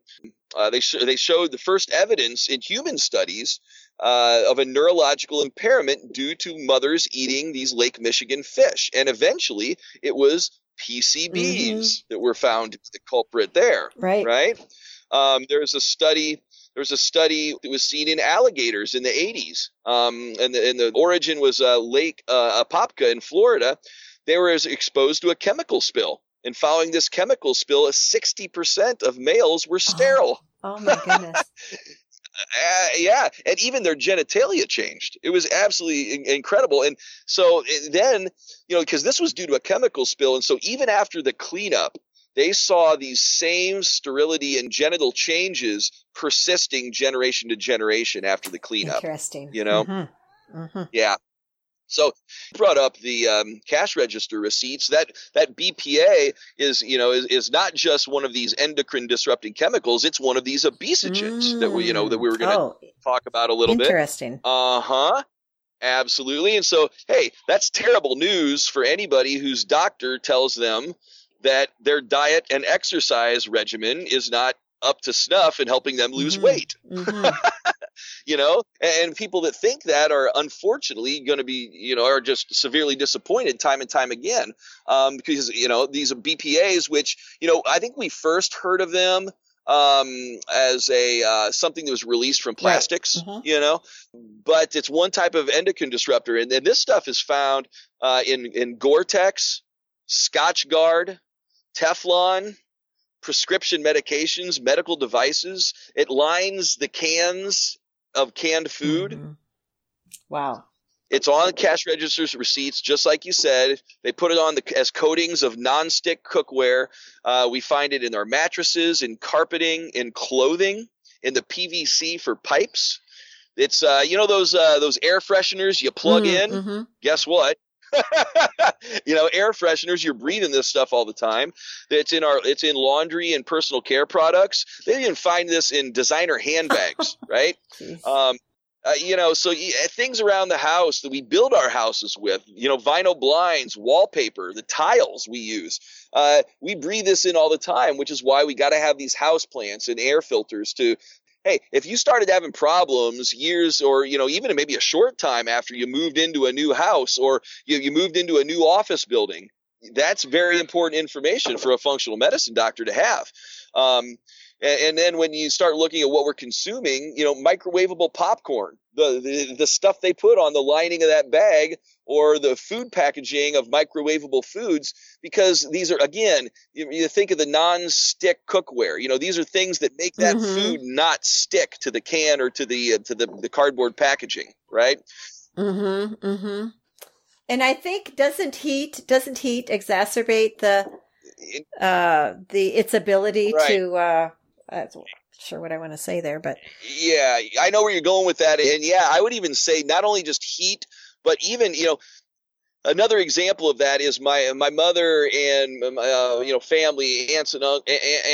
uh, they sh- they showed the first evidence in human studies uh, of a neurological impairment due to mothers eating these Lake Michigan fish, and eventually it was PCBs mm-hmm. that were found the culprit there. Right. Right. Um, there's a study. There was a study that was seen in alligators in the 80s, um, and, the, and the origin was uh, Lake uh, Apopka in Florida. They were exposed to a chemical spill and following this chemical spill, 60% of males were sterile. Oh, oh my goodness. Uh, yeah, and even their genitalia changed. It was absolutely in- incredible. And so eh, then, you know, because this was due to a chemical spill, and so even after the cleanup, they saw these same sterility and genital changes persisting generation to generation after the cleanup. Interesting. You know, mm-hmm. Mm-hmm. yeah. So you brought up the um, cash register receipts. That that BPA is you know is, is not just one of these endocrine disrupting chemicals. It's one of these obesogens mm. that we you know that we were going to oh, talk about a little interesting. bit. Interesting. Uh huh. Absolutely. And so, hey, that's terrible news for anybody whose doctor tells them that their diet and exercise regimen is not up to snuff in helping them lose mm-hmm. weight. Mm-hmm. you know, and people that think that are unfortunately going to be, you know, are just severely disappointed time and time again. Um, because, you know, these are BPAs, which, you know, I think we first heard of them um, as a uh, something that was released from plastics, right. mm-hmm. you know, but it's one type of endocrine disruptor, and, and this stuff is found uh, in in Gore-Tex, Scotchgard, Teflon, prescription medications, medical devices. It lines the cans of canned food. Mm-hmm. Wow. It's on cash registers receipts, just like you said. They put it on the, as coatings of nonstick cookware. Uh, we find it in our mattresses, in carpeting, in clothing, in the PVC for pipes. It's uh, you know those uh, those air fresheners you plug mm, in. Mm-hmm. Guess what? you know, air fresheners. You're breathing this stuff all the time. It's in our, it's in laundry and personal care products. They even find this in designer handbags, right? Um, uh, you know, so uh, things around the house that we build our houses with, you know, vinyl blinds, wallpaper, the tiles we use. Uh, we breathe this in all the time, which is why we got to have these house plants and air filters to hey, if you started having problems years or, you know, even maybe a short time after you moved into a new house or you, you moved into a new office building, that's very important information for a functional medicine doctor to have. Um, and, and, then when you start looking at what we're consuming, you know, microwavable popcorn, the, the, the stuff they put on the lining of that bag or the food packaging of microwavable foods, because these are, again, you, you think of the non-stick cookware, you know, these are things that make that mm-hmm. food not stick to the can or to the, uh, to the, the cardboard packaging, right? Mm-hmm. Mm-hmm. And I think doesn't heat doesn't heat exacerbate the uh the its ability right. to uh I'm sure what I want to say there, but yeah, I know where you're going with that, and yeah, I would even say not only just heat, but even you know another example of that is my my mother and uh, you know family aunts and uh,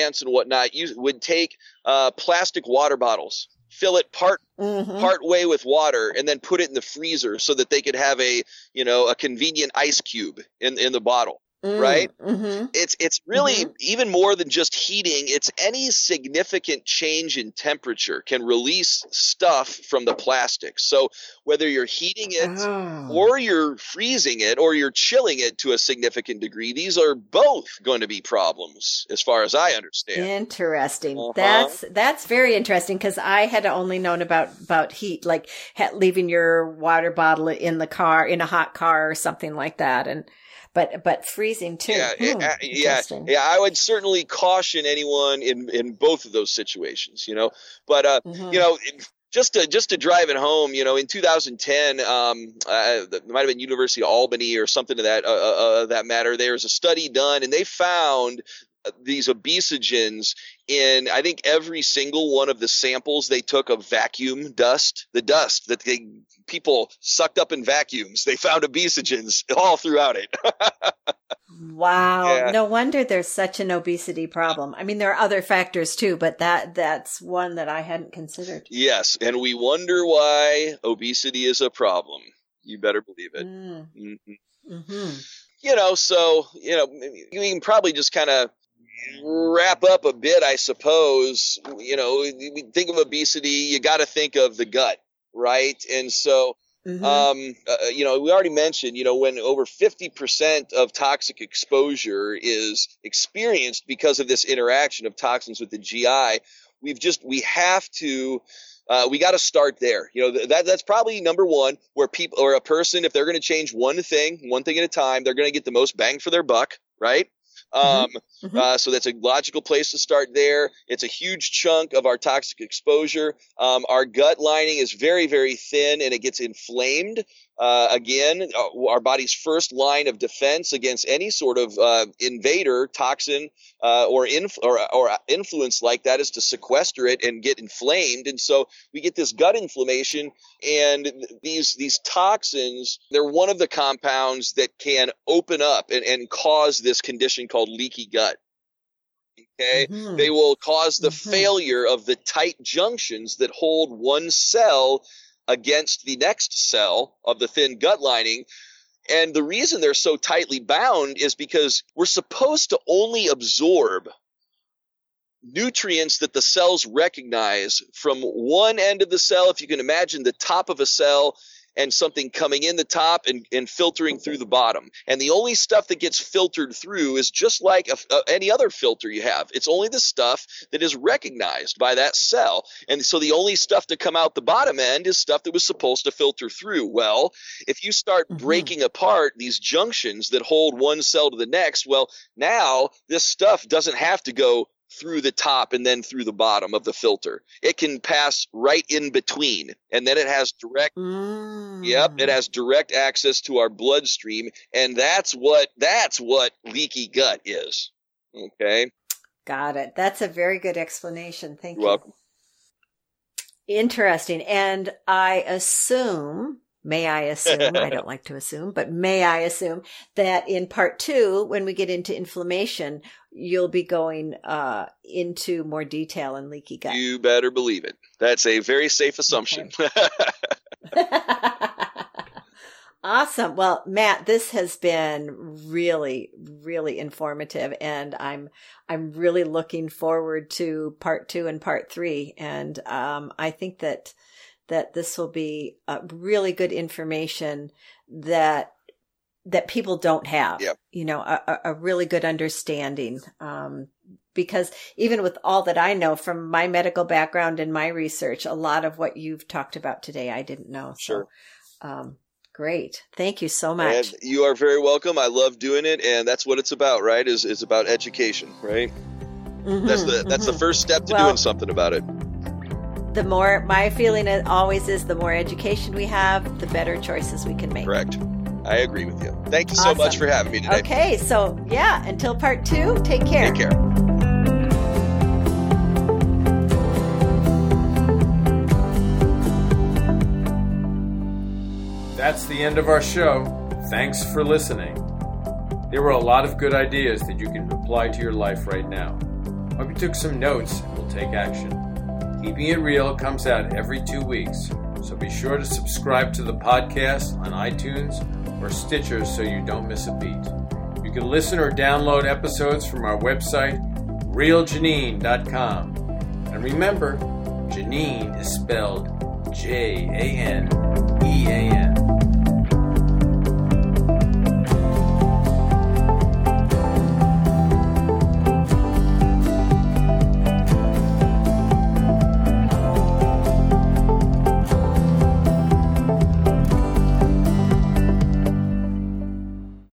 aunts and whatnot you would take uh, plastic water bottles fill it part mm-hmm. part way with water and then put it in the freezer so that they could have a you know a convenient ice cube in in the bottle Mm, right? Mm-hmm. It's it's really mm-hmm. even more than just heating. It's any significant change in temperature can release stuff from the plastic. So whether you're heating it oh. or you're freezing it or you're chilling it to a significant degree, these are both going to be problems as far as I understand. Interesting. Uh-huh. That's that's very interesting because I had only known about about heat, like leaving your water bottle in the car in a hot car or something like that, and but but freezing too. Yeah, hmm, yeah, yeah. I would certainly caution anyone in in both of those situations. You know, but uh, mm-hmm. you know. just to just to drive it home, you know, in 2010, um, uh, it might have been University of Albany or something to that uh, uh, uh that matter. There's a study done, and they found these obesogens in I think every single one of the samples they took of vacuum dust, the dust that they people sucked up in vacuums. They found obesogens all throughout it. wow. Yeah. No wonder there's such an obesity problem. I mean there are other factors too, but that that's one that I hadn't considered. Yes, and we wonder why obesity is a problem. You better believe it. Mm. Mm-hmm. Mm-hmm. You know, so you know, you can probably just kind of wrap up a bit, I suppose, you know, think of obesity, you got to think of the gut, right? And so, mm-hmm. um, uh, you know, we already mentioned, you know, when over 50% of toxic exposure is experienced because of this interaction of toxins with the GI, we've just, we have to, uh, we got to start there. You know, that that's probably number one where people or a person, if they're going to change one thing, one thing at a time, they're going to get the most bang for their buck, right? Um, mm-hmm. mm-hmm. uh, so that's a logical place to start there. It's a huge chunk of our toxic exposure. Um, our gut lining is very, very thin and it gets inflamed. Uh, again, uh, our body's first line of defense against any sort of uh, invader, toxin, uh, or, inf- or, or influence like that is to sequester it and get inflamed. And so we get this gut inflammation, and these these toxins they're one of the compounds that can open up and, and cause this condition called leaky gut. Okay, mm-hmm. they will cause the mm-hmm. failure of the tight junctions that hold one cell against the next cell of the thin gut lining. And the reason they're so tightly bound is because we're supposed to only absorb nutrients that the cells recognize from one end of the cell. If you can imagine the top of a cell and something coming in the top and, and filtering through the bottom. And the only stuff that gets filtered through is just like a, a, any other filter you have. It's only the stuff that is recognized by that cell. And so the only stuff to come out the bottom end is stuff that was supposed to filter through. Well, if you start mm-hmm. breaking apart these junctions that hold one cell to the next, well, now this stuff doesn't have to go through the top and then through the bottom of the filter. It can pass right in between and then it has direct mm. Yep, it has direct access to our bloodstream and that's what that's what leaky gut is. Okay? Got it. That's a very good explanation. Thank You're you. Welcome. Interesting. And I assume may I assume, I don't like to assume, but may I assume that in part two, when we get into inflammation, you'll be going uh, into more detail in leaky gut. You better believe it. That's a very safe assumption. Okay. awesome. Well, Matt, this has been really, really informative, and I'm I'm really looking forward to part two and part three. And um, I think that that this will be a really good information that that people don't have. Yep. You know, a, a really good understanding. Um, because even with all that I know from my medical background and my research, a lot of what you've talked about today, I didn't know. Sure. So, um, great. Thank you so much. And you are very welcome. I love doing it, and that's what it's about, right? Is is about education, right? Mhm, That's the that's the mhm. first step to Well- doing something about it. The more my feeling it always is, the more education we have, the better choices we can make. Correct. I agree with you. Thank you so much for having me today. Okay, so yeah, until part two, take care. Take care. That's the end of our show. Thanks for listening. There were a lot of good ideas that you can apply to your life right now. Hope you took some notes and will take action. Keeping It Real comes out every two weeks, so be sure to subscribe to the podcast on iTunes or Stitcher so you don't miss a beat. You can listen or download episodes from our website, realjanean.com. And remember, Janean is spelled J A N E A N.